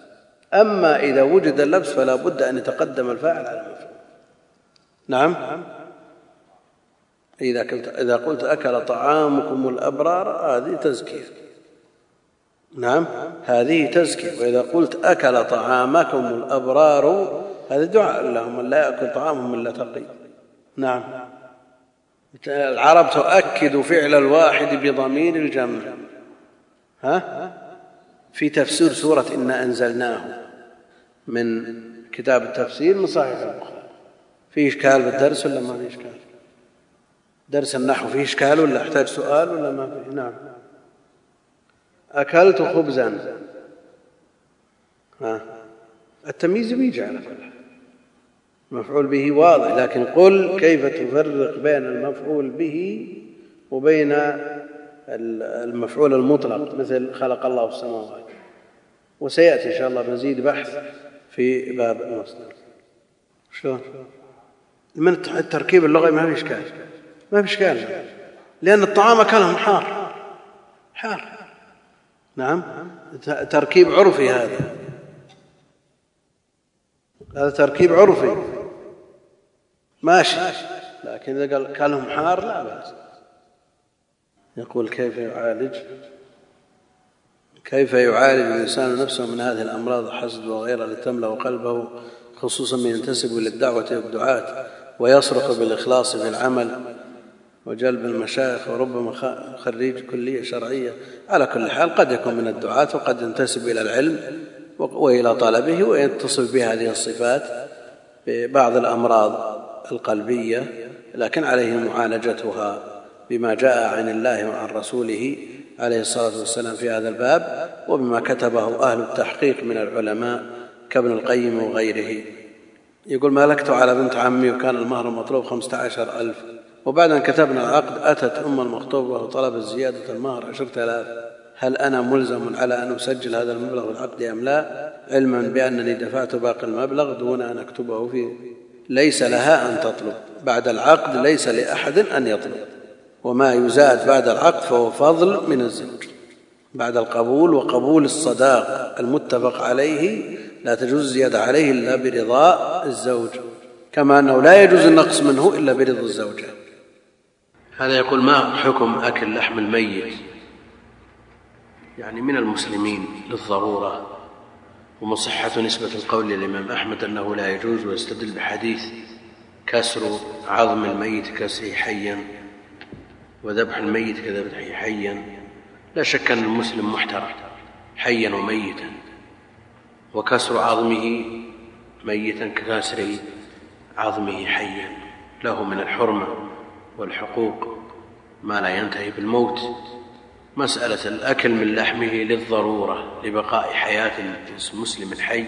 Speaker 3: أما إذا وجد اللبس فلا بد أن يتقدم الفاعل على المفعول. نعم. إذا قلت إذا قلت أكل طعامكم الأبرار هذه تزكية. نعم هذه تزكية. وإذا قلت أكل طعامكم الأبرار هذا دعاء لهم من لا يأكل طعامهم إلا تقي. نعم. العرب تؤكد فعل الواحد بضمير الجمع. ها؟ في تفسير سورة إنا أنزلناه من كتاب التفسير من صحيح البخاري. في إشكال بالدرس ولا ما في إشكال؟ درس النحو فيه إشكال ولا يحتاج سؤال ولا ما فيه نعم. أكلت خبزا. ها. التمييز بيجي على كل حال. مفعول به واضح لكن قل كيف تفرق بين المفعول به وبين المفعول المطلق؟ مثل خلق الله السماوات. وسيأتي إن شاء الله مزيد بحث في باب المصدر. شلون؟ من التركيب اللغوي ما في إشكال. ما في إشكال. لأن الطعام أكلهم حار. حار. نعم. تركيب عرفي هذا. هذا تركيب عرفي. ماشي. لكن إذا قال كلهم حار لا بأس. يقول كيف يعالج؟ كيف يعالج الإنسان نفسه من هذه الأمراض؟ الحسد وغيرها لتملأ قلبه
Speaker 5: خصوصا من ينتسب إلى الدعوه والدعاة. ويصرخ بالإخلاص في العمل وجلب المشايخ وربما خريج كلية شرعية. على كل حال قد يكون من الدعاة وقد ينتسب إلى العلم وإلى طلبه ويتصف بهذه الصفات ببعض الأمراض القلبية لكن عليه معالجتها بما جاء عن الله وعن رسوله عليه الصلاة والسلام في هذا الباب وبما كتبه أهل التحقيق من العلماء كابن القيم وغيره. يقول مالكت على بنت عمي وكان المهر المطلوب خمسة عشر ألف. وبعد أن كتبنا العقد أتت أم المخطوبة وطلبت زيادة المهر. عشرة آلاف هل أنا ملزم على أن أسجل هذا المبلغ في العقد أم لا؟ علما بأنني دفعت باقي المبلغ دون أن أكتبه فيه. ليس لها أن تطلب. بعد العقد ليس لأحد أن يطلب. وما يزاد بعد العقد فهو فضل من الزوج بعد القبول وقبول الصداق المتفق عليه لا تجوز الزيادة عليه إلا برضاء الزوج كما أنه لا يجوز النقص منه إلا برضا الزوجة.
Speaker 3: هذا يقول ما حكم أكل لحم الميت؟ يعني من المسلمين للضرورة وما صحة نسبة القول للإمام أحمد أنه لا يجوز ويستدل بحديث كسر عظم الميت كسره حيا وذبح الميت كذبحه حيا. لا شك أن المسلم محترم حيا وميتا. وكسر عظمه ميتا ككسر عظمه حيا. له من الحرمة والحقوق ما لا ينتهي بالموت. مسألة الأكل من لحمه للضرورة لبقاء حياة مسلم حي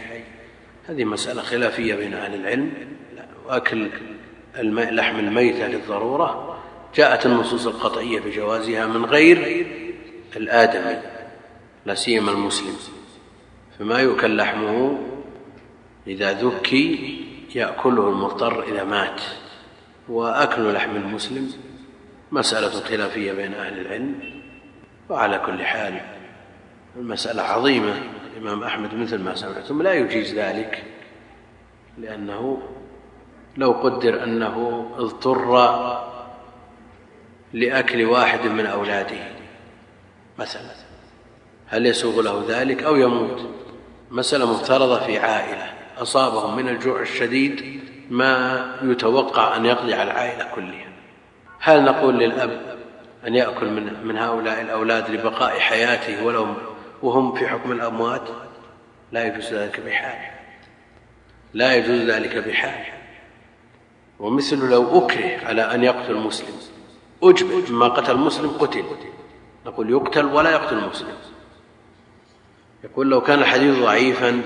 Speaker 3: هذه مسألة خلافية بين أهل العلم. وأكل لحم الميته للضرورة. جاءت النصوص القطعية بجوازها من غير الآدمي لا سيما المسلم. فما يؤكل لحمه إذا ذكي يأكله المضطر إذا مات. وأكل لحم المسلم مسألة خلافية بين أهل العلم. وعلى كل حال المسألة عظيمة. الامام أحمد مثل ما سمعتم لا يجيز ذلك لأنه لو قدر أنه اضطر لأكل واحد من أولاده مثلا هل يسوغ له ذلك أو يموت؟ مسألة مفترضة في عائلة. أصابهم من الجوع الشديد ما يتوقع أن يقضي على العائلة كلها. هل نقول للأب أن يأكل من من هؤلاء الأولاد لبقاء حياته ولو وهم في حكم الأموات؟ لا يجوز ذلك بحال. لا يجوز ذلك بحال. ومثل لو أكره على أن يقتل مسلم أجبر ما قتل مسلم قتل. نقول يقتل ولا يقتل المسلم يقول لو كان الحديث ضعيفا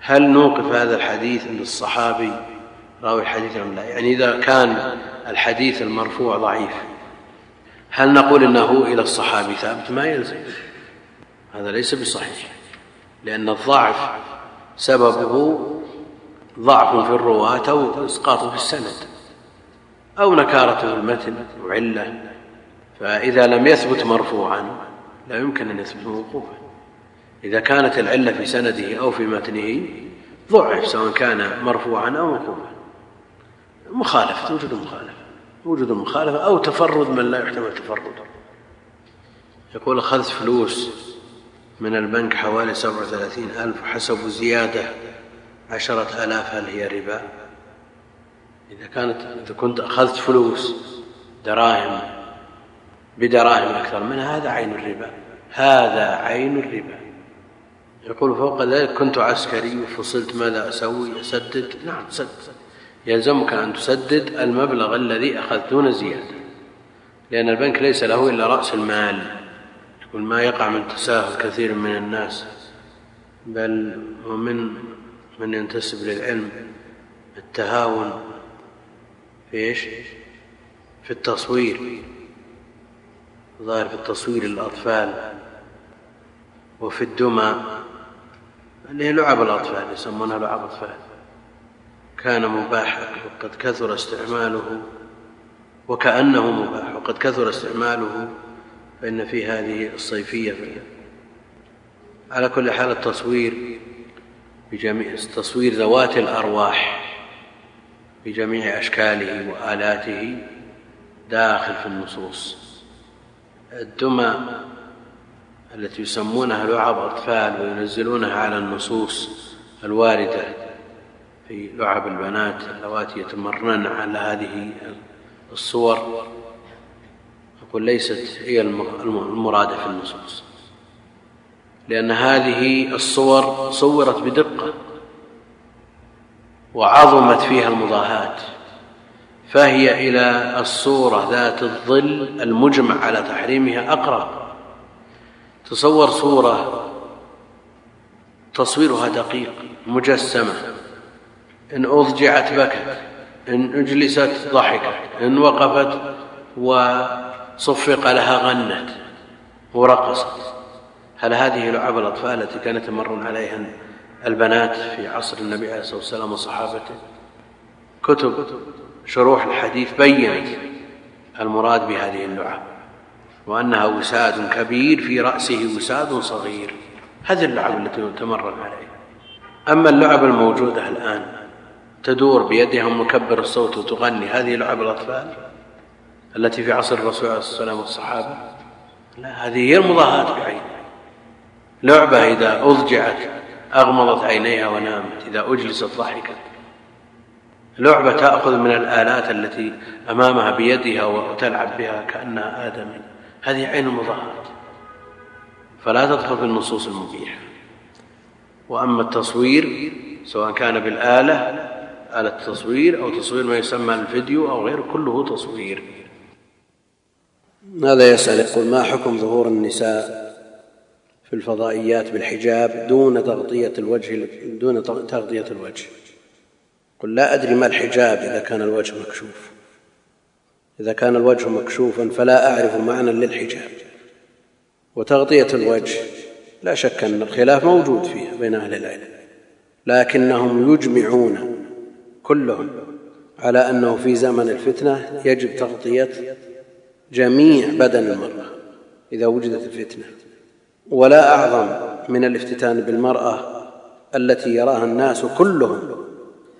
Speaker 3: هل نوقف هذا الحديث عند الصحابي راوي الحديث أم لا؟ يعني إذا كان الحديث المرفوع ضعيف هل نقول إنه إلى الصحابي ثابت؟ ما يلزم. هذا ليس بصحيح لأن الضعف سببه ضعف في الرواة أو إسقاط في السند أو نكارة في المتن وعلة. فإذا لم يثبت مرفوعا لا يمكن أن يثبت موقوفا. إذا كانت العلة في سنده أو في متنه ضعف سواء كان مرفوعا أو موقوفا مخالفة وجود مخالفة وجود مخالفة أو تفرد من لا يحتمل تفرد. يقول أخذت فلوس من البنك حوالي سبعة وثلاثين ألف حسب زيادة عشرة آلاف هل هي ربا. إذا كانت إذا كنت أخذت فلوس دراهم بدراهم أكثر منها هذا عين الربا. هذا عين الربا. يقول فوق ذلك كنت عسكري وفصلت ماذا أسوي أسدد. نعم سدد يلزمك أن تسدد المبلغ الذي أخذت دون زيادة لأن البنك ليس له إلا رأس المال. يقول ما يقع من تساهل كثير من الناس بل ومن من ينتسب للعلم التهاون في إيش؟ في التصوير. ظاهر في التصوير للأطفال وفي الدمى. اللي هي لعب الأطفال يسمونها لعب أطفال كان مباحا وقد كثر استعماله وكأنه مباح وقد كثر استعماله فإن في هذه الصيفية في على كل حال التصوير بجميع تصوير ذوات الأرواح بجميع أشكاله وآلاته داخل في النصوص. الدمى التي يسمونها لعب أطفال وينزلونها على النصوص الواردة
Speaker 2: في لعب البنات اللواتي يتمرنن على هذه الصور. يقول ليست هي المرادة في النصوص لأن هذه الصور صورت بدقة وعظمت فيها المضاهاة فهي إلى الصورة ذات الظل المجمع على تحريمها أقرب. تصور صورة تصويرها دقيق مجسمة. إن أضجعت بكت إن أجلست ضحكت إن وقفت وصفق لها غنت ورقصت. هل هذه لعب الأطفال التي كان يتمرن عليها البنات في عصر النبي عليه الصلاة والسلام وصحابته؟ كتب شروح الحديث بينت المراد بهذه اللعب. وأنها وساد كبير في رأسه وساد صغير. هذه اللعب التي يتمرن عليها. أما اللعب الموجودة الآن تدور بيدها مكبر الصوت وتغني هذه لعب الأطفال التي في عصر الرسول عليه الصلاة والسلام والصحابة؟ لا هذه هي المضاهاة بعين لعبة إذا أضجعت أغمضت عينيها ونامت إذا أجلست ضحكت. لعبة تأخذ من الآلات التي أمامها بيدها وتلعب بها كأنها آدم هذه عين المضاهاة فلا تدخل في النصوص المبيحة. وأما التصوير سواء كان بالآلة آلة التصوير أو تصوير ما يسمى الفيديو أو غيره كله تصوير.
Speaker 3: هذا يسأل؟ يقول ما حكم ظهور النساء في الفضائيات بالحجاب دون تغطية الوجه دون تغطية الوجه؟ قل لا أدري ما الحجاب إذا كان الوجه مكشوف. إذا كان الوجه مكشوفا فلا أعرف معنى للحجاب. وتغطية الوجه لا شك أن الخلاف موجود فيه بين أهل العلم لكنهم يجمعون كلهم على أنه في زمن الفتنة يجب تغطية جميع بدن المرأة إذا وجدت الفتنة. ولا أعظم من الافتتان بالمرأة التي يراها الناس كلهم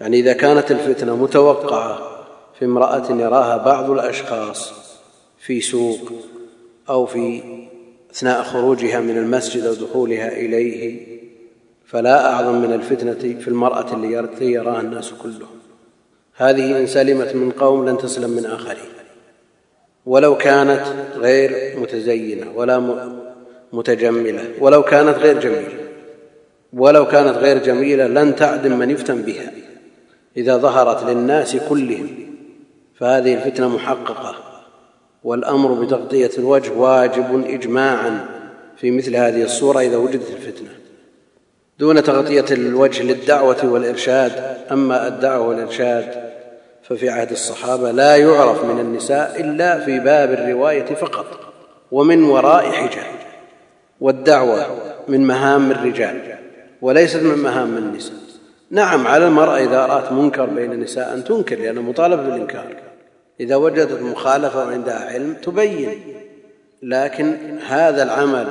Speaker 3: يعني إذا كانت الفتنة متوقعة في امرأة يراها بعض الأشخاص في سوق أو في أثناء خروجها من المسجد أو دخولها إليه فلا أعظم من الفتنة في المرأة التي يراها الناس كلهم. هذه إن سلمت من قوم لن تسلم من آخرين. ولو كانت غير متزينة ولا متجملة ولو كانت غير جميلة ولو كانت غير جميلة لن تعدم من يفتن بها. إذا ظهرت للناس كلهم فهذه الفتنة محققة والأمر بتغطية الوجه واجب إجماعا في مثل هذه الصورة إذا وجدت الفتنة. دون تغطية الوجه للدعوة والإرشاد أما الدعوة والإرشاد ففي عهد الصحابة لا يعرف من النساء إلا في باب الرواية فقط ومن وراء حجاب والدعوة من مهام الرجال وليست من مهام النساء. نعم على المرأة إذا رأت منكر بين النساء أن تنكر لأنها مطالبة بالإنكار. إذا وجدت مخالفة وعندها علم تبين لكن هذا العمل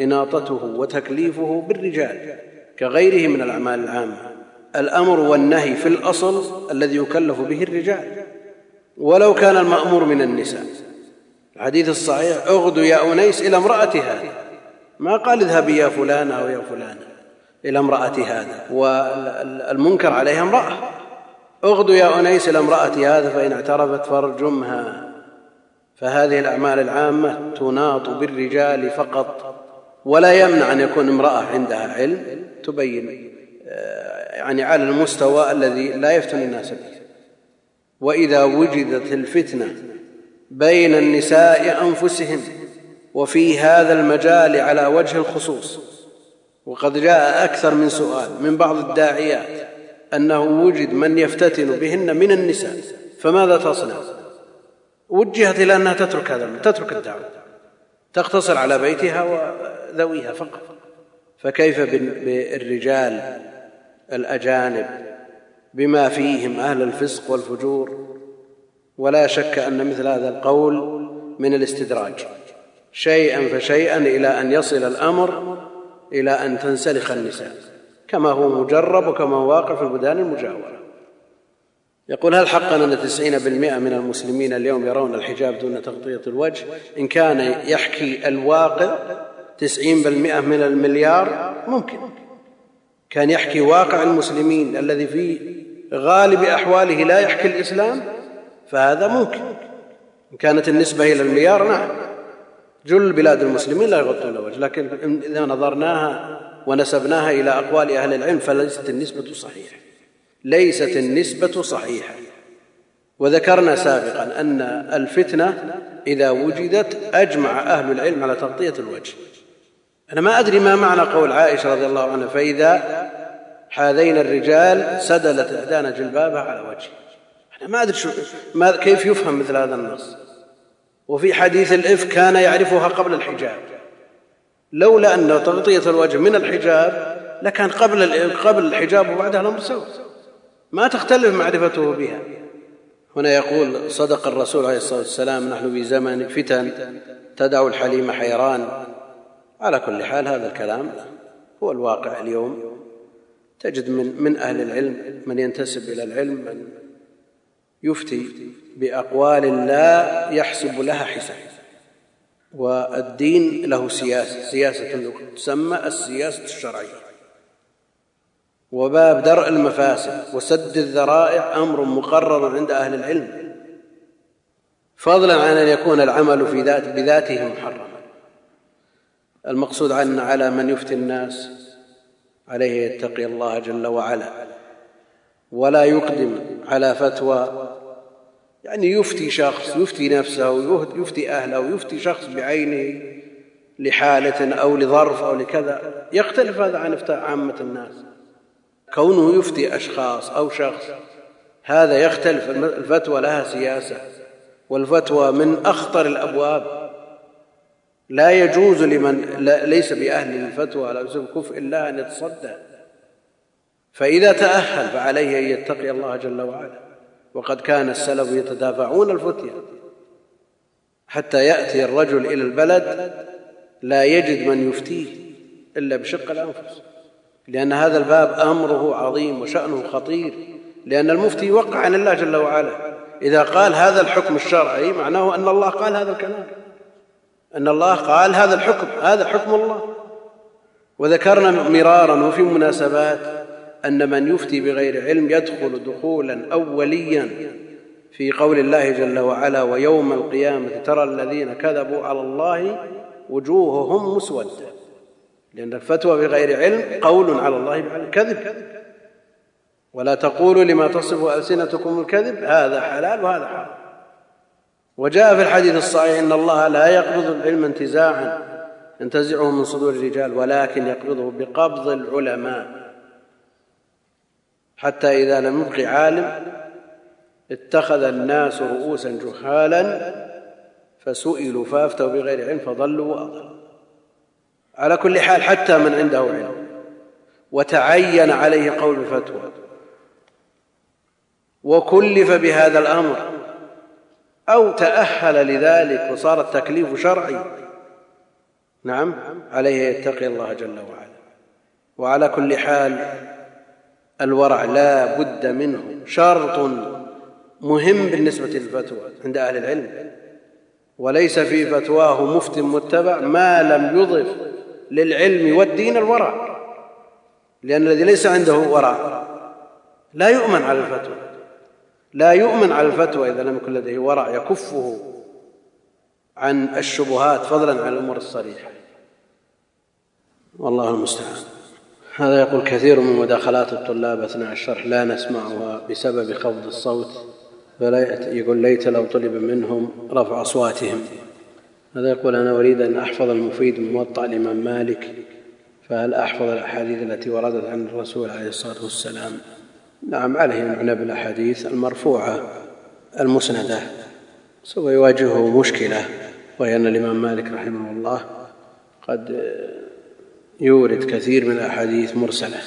Speaker 3: إناطته وتكليفه بالرجال كغيره من الأعمال العامة. الأمر والنهي في الأصل الذي يكلف به الرجال. ولو كان المأمور من النساء. الحديث الصحيح اغدوا يا أنيس إلى امرأة هذه ما قال اذهبي يا فلانة أو يا فلانة. إلى امرأة هذا والمنكر عليها امرأة. اغدوا يا أنيس إلى امرأة هذا فإن اعترفت فارجمها. فهذه الأعمال العامة تناط بالرجال فقط ولا يمنع أن يكون امرأة عندها علم تبين آه، يعني على المستوى الذي لا يفتن الناس به. وإذا وجدت الفتنة بين النساء أنفسهم وفي هذا المجال على وجه الخصوص وقد جاء أكثر من سؤال من بعض الداعيات أنه وجد من يفتتن بهن من النساء فماذا تصنع؟ وجهت إلى أنها تترك هذا تترك الدعوة تقتصر على بيتها وذويها فقط. فكيف بالرجال الأجانب بما فيهم أهل الفسق والفجور؟ ولا شك أن مثل هذا القول من الاستدراج. شيئا فشيئا إلى أن يصل الأمر إلى أن تنسلخ النساء. كما هو مجرب وكما هو واقع في البلدان المجاورة. يقول هل حقا أن تسعين بالمئة من المسلمين اليوم يرون الحجاب دون تغطية الوجه؟ إن كان يحكي الواقع تسعين بالمئة من المليار ممكن. كان يحكي واقع المسلمين الذي في غالب أحواله لا يحكي الإسلام فهذا ممكن. إن كانت النسبة إلى المليار نعم. جل بلاد المسلمين لا يغطون الوجه لكن إذا نظرناها ونسبناها إلى أقوال أهل العلم فليست النسبة صحيحة. ليست النسبة صحيحة. وذكرنا سابقا أن الفتنة إذا وجدت أجمع أهل العلم على تغطية الوجه. أنا ما أدري ما معنى قول عائشة رضي الله عنها فإذا هذين الرجال سدلت إحدانا جلبابها على وجهه. أنا ما أدري شو ما كيف يفهم مثل هذا النص؟ وفي حديث الإفك كان يعرفها قبل الحجاب. لولا أن تغطية الوجه من الحجاب لكان قبل قبل الحجاب وبعدها الأمر سوى ما تختلف معرفته بها. هنا يقول صدق الرسول عليه الصلاة والسلام نحن في زمن فتن تدع الحليم حيران. على كل حال هذا الكلام هو الواقع اليوم. تجد من, من أهل العلم من ينتسب إلى العلم من يفتي بأقوال لا يحسب لها حساب. والدين له سياسة. سياسة تسمى السياسة الشرعية. وباب درء المفاسد وسد الذرائع أمر مقرر عند أهل العلم. فضلا عن أن يكون العمل في ذات بذاته محرما. المقصود عن على من يفتي الناس عليه يتقي الله جل وعلا. ولا يقدم على فتوى يعني يفتي شخص يفتي نفسه ويفتي أهله ويفتي شخص بعينه لحالة أو لظرف أو لكذا. يختلف هذا عن إفتاء عامة الناس. كونه يفتي أشخاص أو شخص هذا يختلف. الفتوى لها سياسة والفتوى من أخطر الأبواب. لا يجوز لمن ليس بأهل للفتوى لا يوسف كفء إلا أن يتصدى. فإذا تأهل فعليه أن يتقي الله جل وعلا. وقد كان السلف يتدافعون الفتية. حتى يأتي الرجل إلى البلد لا يجد من يفتيه إلا بشق الأنفس. لأن هذا الباب أمره عظيم وشأنه خطير لأن المفتي يوقع عن الله جل وعلا. إذا قال هذا الحكم الشرعي معناه أن الله قال هذا الكلام. أن الله قال هذا الحكم هذا حكم الله. وذكرنا مرارا وفي مناسبات أن من يفتي بغير علم يدخل دخولا أوليا في قول الله جل وعلا ويوم القيامة ترى الذين كذبوا على الله وجوههم مسودة. لأن الفتوى بغير علم قول على الله كذب ولا تقولوا لما تصف ألسنتكم الكذب هذا حلال وهذا حرام. وجاء في الحديث الصحيح إن الله لا يقبض العلم انتزاعا ينتزعه من صدور الرجال ولكن يقبضه بقبض العلماء. حتى إذا لم يبق عالم اتخذ الناس رؤوسا جهالا فسئلوا فافتوا بغير علم فضلوا وأضلوا. على كل حال حتى من عنده علم. وتعين عليه قول الفتوى وكلف بهذا الأمر. أو تأهل لذلك وصار التكليف شرعي. نعم عليه يتقي الله جل وعلا. وعلى كل حال الورع لا بد منه. شرط مهم بالنسبة للفتوى عند أهل العلم. وليس في فتواه مفت متبع ما لم يضف للعلم والدين الورع. لأن الذي ليس عنده ورع لا يؤمن على الفتوى. لا يؤمن على الفتوى إذا لم يكن لديه ورع يكفه عن الشبهات فضلا عن الأمور الصريحة. والله المستعان. هذا يقول كثير من مداخلات الطلاب أثناء الشرح لا نسمعها بسبب خفض الصوت فلا يقول ليت لو طلب منهم رفع أصواتهم. هذا يقول أنا أريد أن أحفظ المفيد من موطأ الإمام مالك فهل أحفظ الأحاديث التي وردت عن الرسول عليه الصلاة والسلام؟ نعم عليه يعنى بالاحاديث المرفوعة المسندة. سوف يواجهه مشكلة وهي أن الإمام مالك رحمه الله قد يورد كثير من الأحاديث مرسلة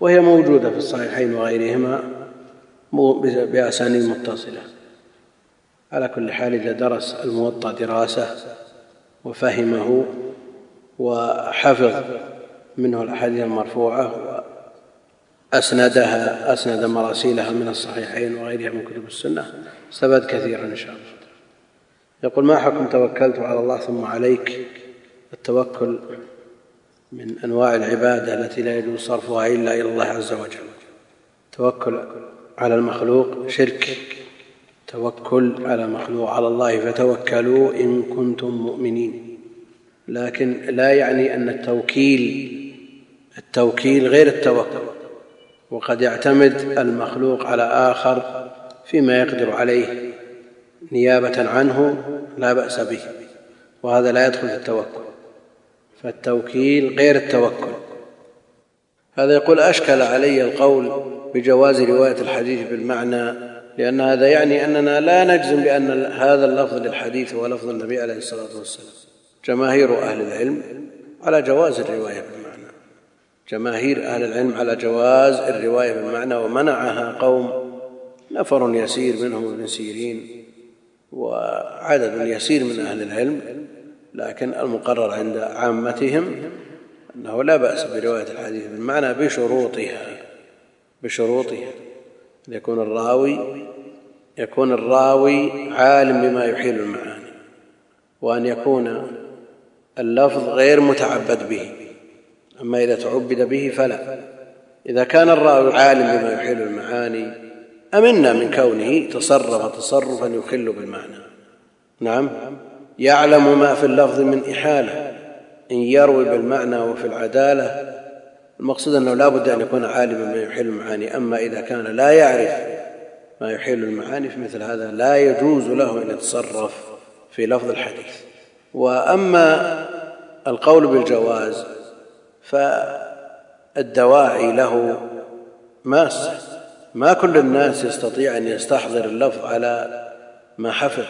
Speaker 3: وهي موجودة في الصحيحين وغيرهما بأسانيد متصلة. على كل حال إذا درس الموطأ دراسة وفهمه وحفظ منه الأحاديث المرفوعة وأسندها أسند مراسيلها من الصحيحين وغيرها من كتب السنة استفاد كثيرا إن شاء الله. يقول ما حكم توكلت على الله ثم عليك؟ التوكل من أنواع العبادة التي لا يجوز صرفها إلا إلى الله عز وجل. توكل على المخلوق شرك. توكل على مخلوق على الله فتوكلوا إن كنتم مؤمنين. لكن لا يعني أن التوكيل التوكيل غير التوكل. وقد يعتمد المخلوق على آخر فيما يقدر عليه نيابة عنه لا بأس به. وهذا لا يدخل في التوكل. فالتوكيل غير التوكل. هذا يقول أشكل علي القول بجواز رواية الحديث بالمعنى لأن هذا يعني أننا لا نجزم بأن هذا اللفظ للحديث هو لفظ النبي عليه الصلاة والسلام. جماهير أهل العلم على جواز الرواية بالمعنى. جماهير أهل العلم على جواز الرواية بالمعنى ومنعها قوم نفر يسير منهم ابن سيرين وعدد يسير من أهل العلم. لكن المقرر عند عامتهم أنه لا بأس برواية الحديث بالمعنى بشروطها بشروطها. أن يكون الراوي يكون الراوي عالم بما يحيل المعاني وأن يكون اللفظ غير متعبد به. أما إذا تعبد به فلا. إذا كان الراوي عالم بما يحيل المعاني أمنا من كونه تصرف تصرفا يخل بالمعنى. نعم؟ يعلم ما في اللفظ من إحالة إن يروي بالمعنى وفي العدالة. المقصود أنه لا بد أن يكون عالما ما يحيل المعاني. أما إذا كان لا يعرف ما يحيل المعاني في مثل هذا لا يجوز له أن يتصرف في لفظ الحديث. وأما القول بالجواز فالدواعي له ماسه ما كل الناس يستطيع أن يستحضر اللفظ على ما حفظ.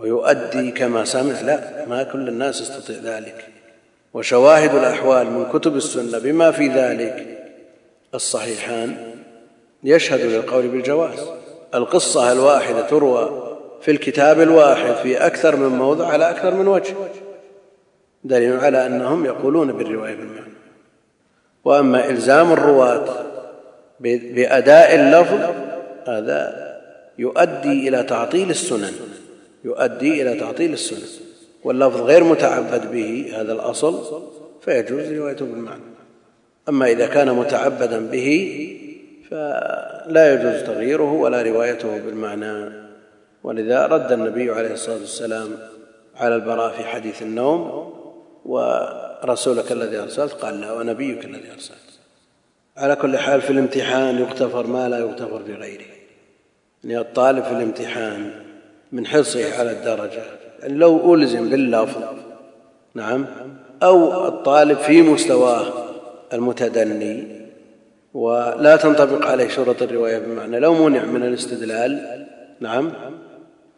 Speaker 3: ويؤدي كما سمع لا ما كل الناس يستطيع ذلك. وشواهد الأحوال من كتب السنة بما في ذلك الصحيحان يشهد للقول بالجواز. القصة الواحدة تروى في الكتاب الواحد في أكثر من موضع على أكثر من وجه دليل على أنهم يقولون بالرواية بالمعنى. وأما إلزام الرواة بأداء اللفظ هذا يؤدي إلى تعطيل السنن. يؤدي إلى تعطيل السنن واللفظ غير متعبد به هذا الأصل فيجوز روايته بالمعنى. أما إذا كان متعبدا به فلا يجوز تغييره ولا روايته بالمعنى. ولذا رد النبي عليه الصلاة والسلام على البراء في حديث النوم ورسولك الذي أرسلت قال لا ونبيك الذي أرسلت. على كل حال في الامتحان يغتفر ما لا يغتفر في غيره يعني الطالب في الامتحان من حرصه على الدرجة. يعني لو ألزم باللفظ نعم. أو الطالب في مستواه المتدني. ولا تنطبق عليه شرط الرواية بمعنى لو منع من الاستدلال. نعم.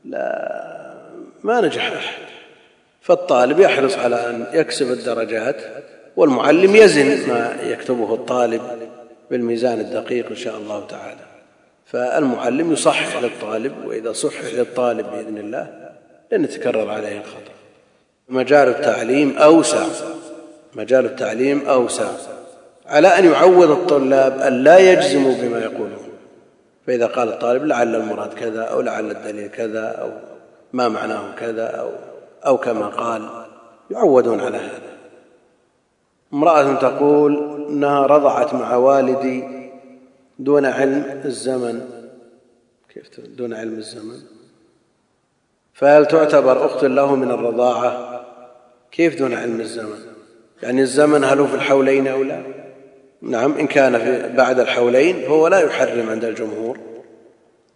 Speaker 3: لا ما نجح أحد. فالطالب يحرص على أن يكسب الدرجات والمعلم يزن ما يكتبه الطالب بالميزان الدقيق إن شاء الله تعالى. فالمعلم يصحح للطالب وإذا صحح للطالب بإذن الله لن يتكرر عليه الخطأ. مجال التعليم أوسع. مجال التعليم أوسع. على أن يعود الطلاب أن لا يجزموا بما يقولون. فإذا قال الطالب لعل المراد كذا أو لعل الدليل كذا أو ما معناه كذا أو, أو كما قال يعودون على هذا. امرأة تقول إنها رضعت مع والدي دون علم الزمن. كيف دون علم الزمن. فهل تعتبر أخت له من الرضاعة؟ كيف دون علم الزمن؟ يعني الزمن هل هو في الحولين أو لا؟ نعم إن كان في بعد الحولين فهو لا يحرم عند الجمهور.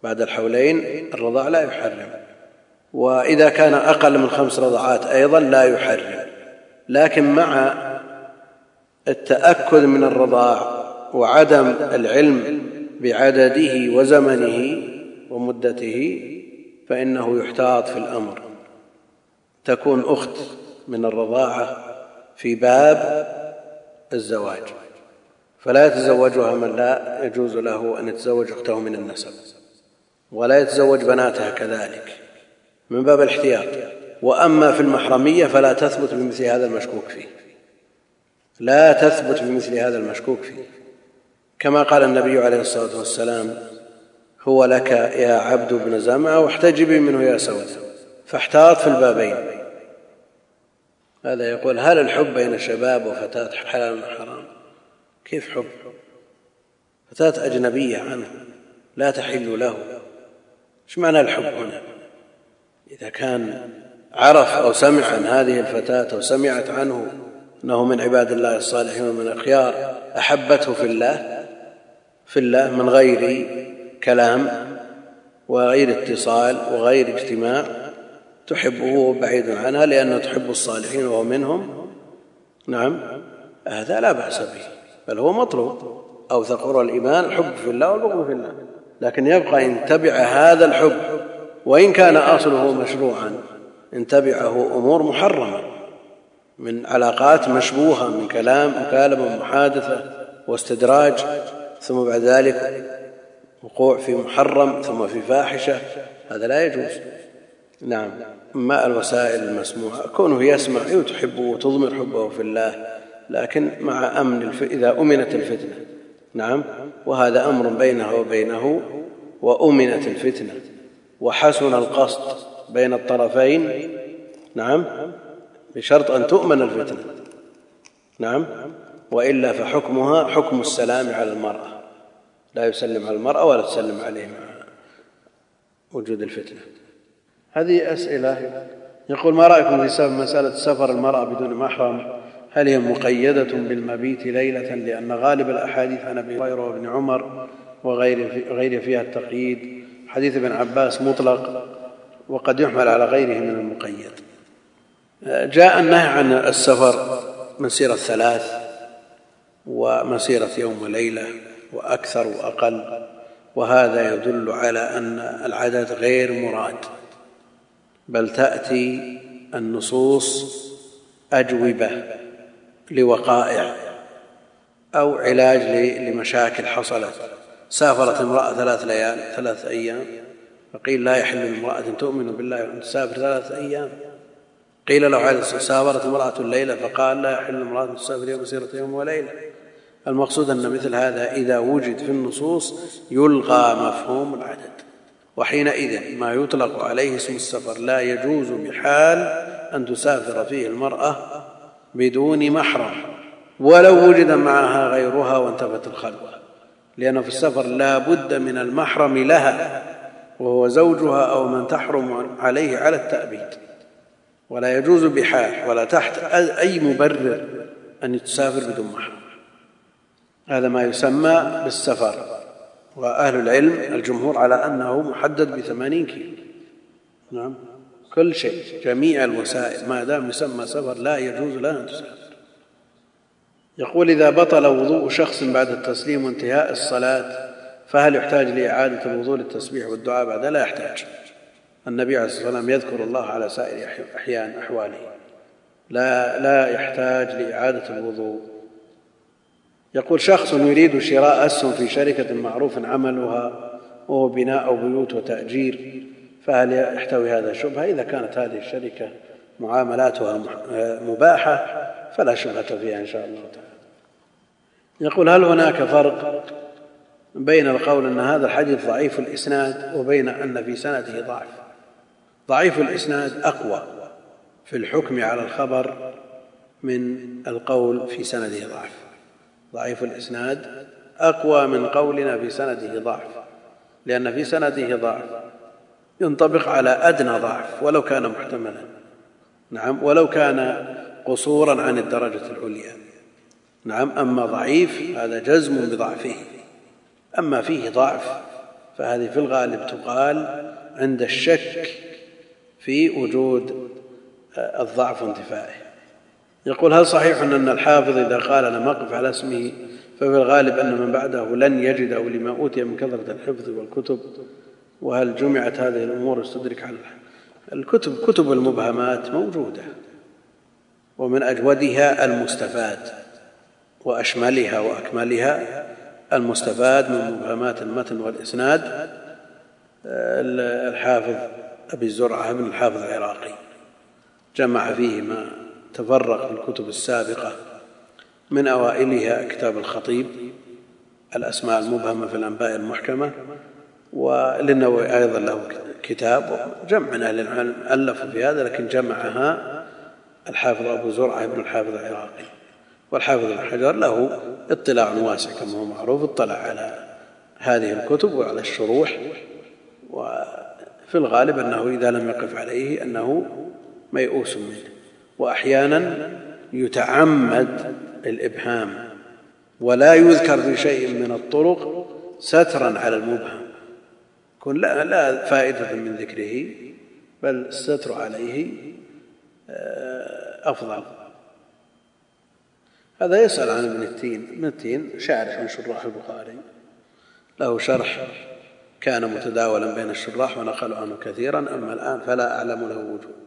Speaker 3: بعد الحولين الرضاع لا يحرم. وإذا كان أقل من خمس رضعات أيضا لا يحرم. لكن مع التأكد من الرضاع وعدم العلم بعدده وزمنه ومدته فإنه يحتاط في الأمر. تكون أخت من الرضاعة في باب الزواج فلا يتزوجها من لا يجوز له أن يتزوج أخته من النسب ولا يتزوج بناتها كذلك من باب الاحتياط. وأما في المحرمية فلا تثبت بمثل هذا المشكوك فيه لا تثبت بمثل هذا المشكوك فيه. كما قال النبي عليه الصلاة والسلام هو لك يا عبد بن زمعة واحتجبي منه يا سوده فاحتاط في البابين. هذا يقول هل الحب بين شباب وفتاة حلال حرام؟ كيف حب؟ فتاة أجنبية عنه لا تحل له. إيش معنى الحب هنا؟ إذا كان عرف أو سمع عن هذه الفتاة أو سمعت عنه أنه من عباد الله الصالحين ومن الأخيار أحبته في الله في الله من غير كلام وغير اتصال وغير اجتماع تحبه بعيد عنها لأنه تحب الصالحين وهو منهم. نعم. هذا لا بأس به بل هو مطلوب. أو ثقور الإيمان الحب في الله والبغض في الله. لكن يبقى إن تبع هذا الحب وإن كان أصله مشروعا إن تبعه أمور محرمة من علاقات مشبوهة من كلام مكالمة ومحادثه واستدراج ثم بعد ذلك وقوع في محرم ثم في فاحشة هذا لا يجوز. نعم. ما الوسائل المسموعه كونه يسمع وتحبه وتضمر حبه في الله لكن مع أمن الف... إذا أمنت الفتنة. نعم. وهذا أمر بينه وبينه وأمنت الفتنة. وحسن القصد بين الطرفين. نعم. بشرط أن تؤمن الفتنة. نعم. وإلا فحكمها حكم السلام على المرأة. لا يسلم على المرأة ولا تسلم عليه مع وجود الفتنة. هذه أسئلة. يقول ما رأيكم في مسألة سفر المرأة بدون محرم؟ هل هي مقيدة بالمبيت ليلة؟ لأن غالب الأحاديث عن أبي هريرة وابن عمر وغير فيها التقييد. حديث ابن عباس مطلق وقد يحمل على غيره من المقيد. جاء النهي عن السفر مسيره ثلاث ومسيره يوم وليلة. وأكثر وأقل وهذا يدل على أن العدد غير مراد. بل تأتي النصوص أجوبة لوقائع أو علاج لمشاكل حصلت. سافرت امرأة ثلاث ليال ثلاث أيام فقيل لا يحل لامرأة تؤمن بالله وان تسافر ثلاث أيام. قيل له سافرت امرأة الليلة فقال لا يحل امراه تسافر يوم مسيره يوم وليلة. المقصود أن مثل هذا إذا وجد في النصوص يلغى مفهوم العدد. وحينئذ ما يطلق عليه اسم السفر لا يجوز بحال أن تسافر فيه المرأة بدون محرم ولو وجد معها غيرها وانتفت الخلوة لأنه في السفر لا بد من المحرم لها وهو زوجها أو من تحرم عليه على التأبيد. ولا يجوز بحال ولا تحت أي مبرر أن تسافر بدون محرم. هذا ما يسمى بالسفر وأهل العلم الجمهور على أنه محدد بثمانين كيلو. نعم. كل شيء جميع الوسائل ما دام يسمى سفر لا يجوز لها أن تسافر. يقول إذا بطل وضوء شخص بعد التسليم وانتهاء الصلاة فهل يحتاج لإعادة الوضوء للتسبيح والدعاء بعد؟ لا يحتاج. النبي عليه الصلاة والسلام يذكر الله على سائر أحيان أحواله. لا لا يحتاج لإعادة الوضوء. يقول شخص يريد شراء اسهم في شركة معروف عملها وهو بناء بيوت وتأجير فهل يحتوي هذا شبهه إذا كانت هذه الشركة معاملاتها مباحة فلا شبهة فيها إن شاء الله تعالى. يقول هل هناك فرق بين القول أن هذا الحديث ضعيف الإسناد وبين أن في سنده ضعف؟ ضعيف الإسناد أقوى في الحكم على الخبر من القول في سنده ضعف. ضعيف الإسناد أقوى من قولنا في سنده ضعف لأن في سنده ضعف ينطبق على أدنى ضعف ولو كان محتملا. نعم ولو كان قصورا عن الدرجة العليا. نعم أما ضعيف هذا جزم بضعفه. أما فيه ضعف فهذه في الغالب تقال عند الشك في وجود الضعف وانتفائه يقول هل صحيح أن الحافظ إذا قال لم اقف على اسمه ففي الغالب أن من بعده لن يجده لما أوتي من كثرة الحفظ والكتب وهل جمعت هذه الأمور استدرك على الكتب كتب المبهمات موجودة ومن أجودها المستفاد وأشملها وأكملها المستفاد من مبهمات المتن والإسناد الحافظ أبي الزرعة بن الحافظ العراقي. جمع فيه ما تفرق في الكتب السابقة من أوائلها كتاب الخطيب الأسماء المبهمة في الأنباء المحكمة وللنووي أيضا له كتاب جمع من أهل العلم ألفوا في هذا لكن جمعها الحافظ أبو زرعة بن الحافظ العراقي. والحافظ بن حجر له اطلاع واسع كما هو معروف اطلع على هذه الكتب وعلى الشروح وفي الغالب أنه إذا لم يقف عليه أنه ميؤوس منه. وأحيانا يتعمد الإبهام ولا يذكر في شيء من الطرق سترا على المبهم. كن لا, لا فائدة من ذكره بل الستر عليه آه، أفضل. هذا يسأل عن ابن التين. ابن التين شارح من شراح البخاري. له شرح كان متداولا بين الشراح ونقلوا عنه كثيرا أما الآن فلا أعلم له وجود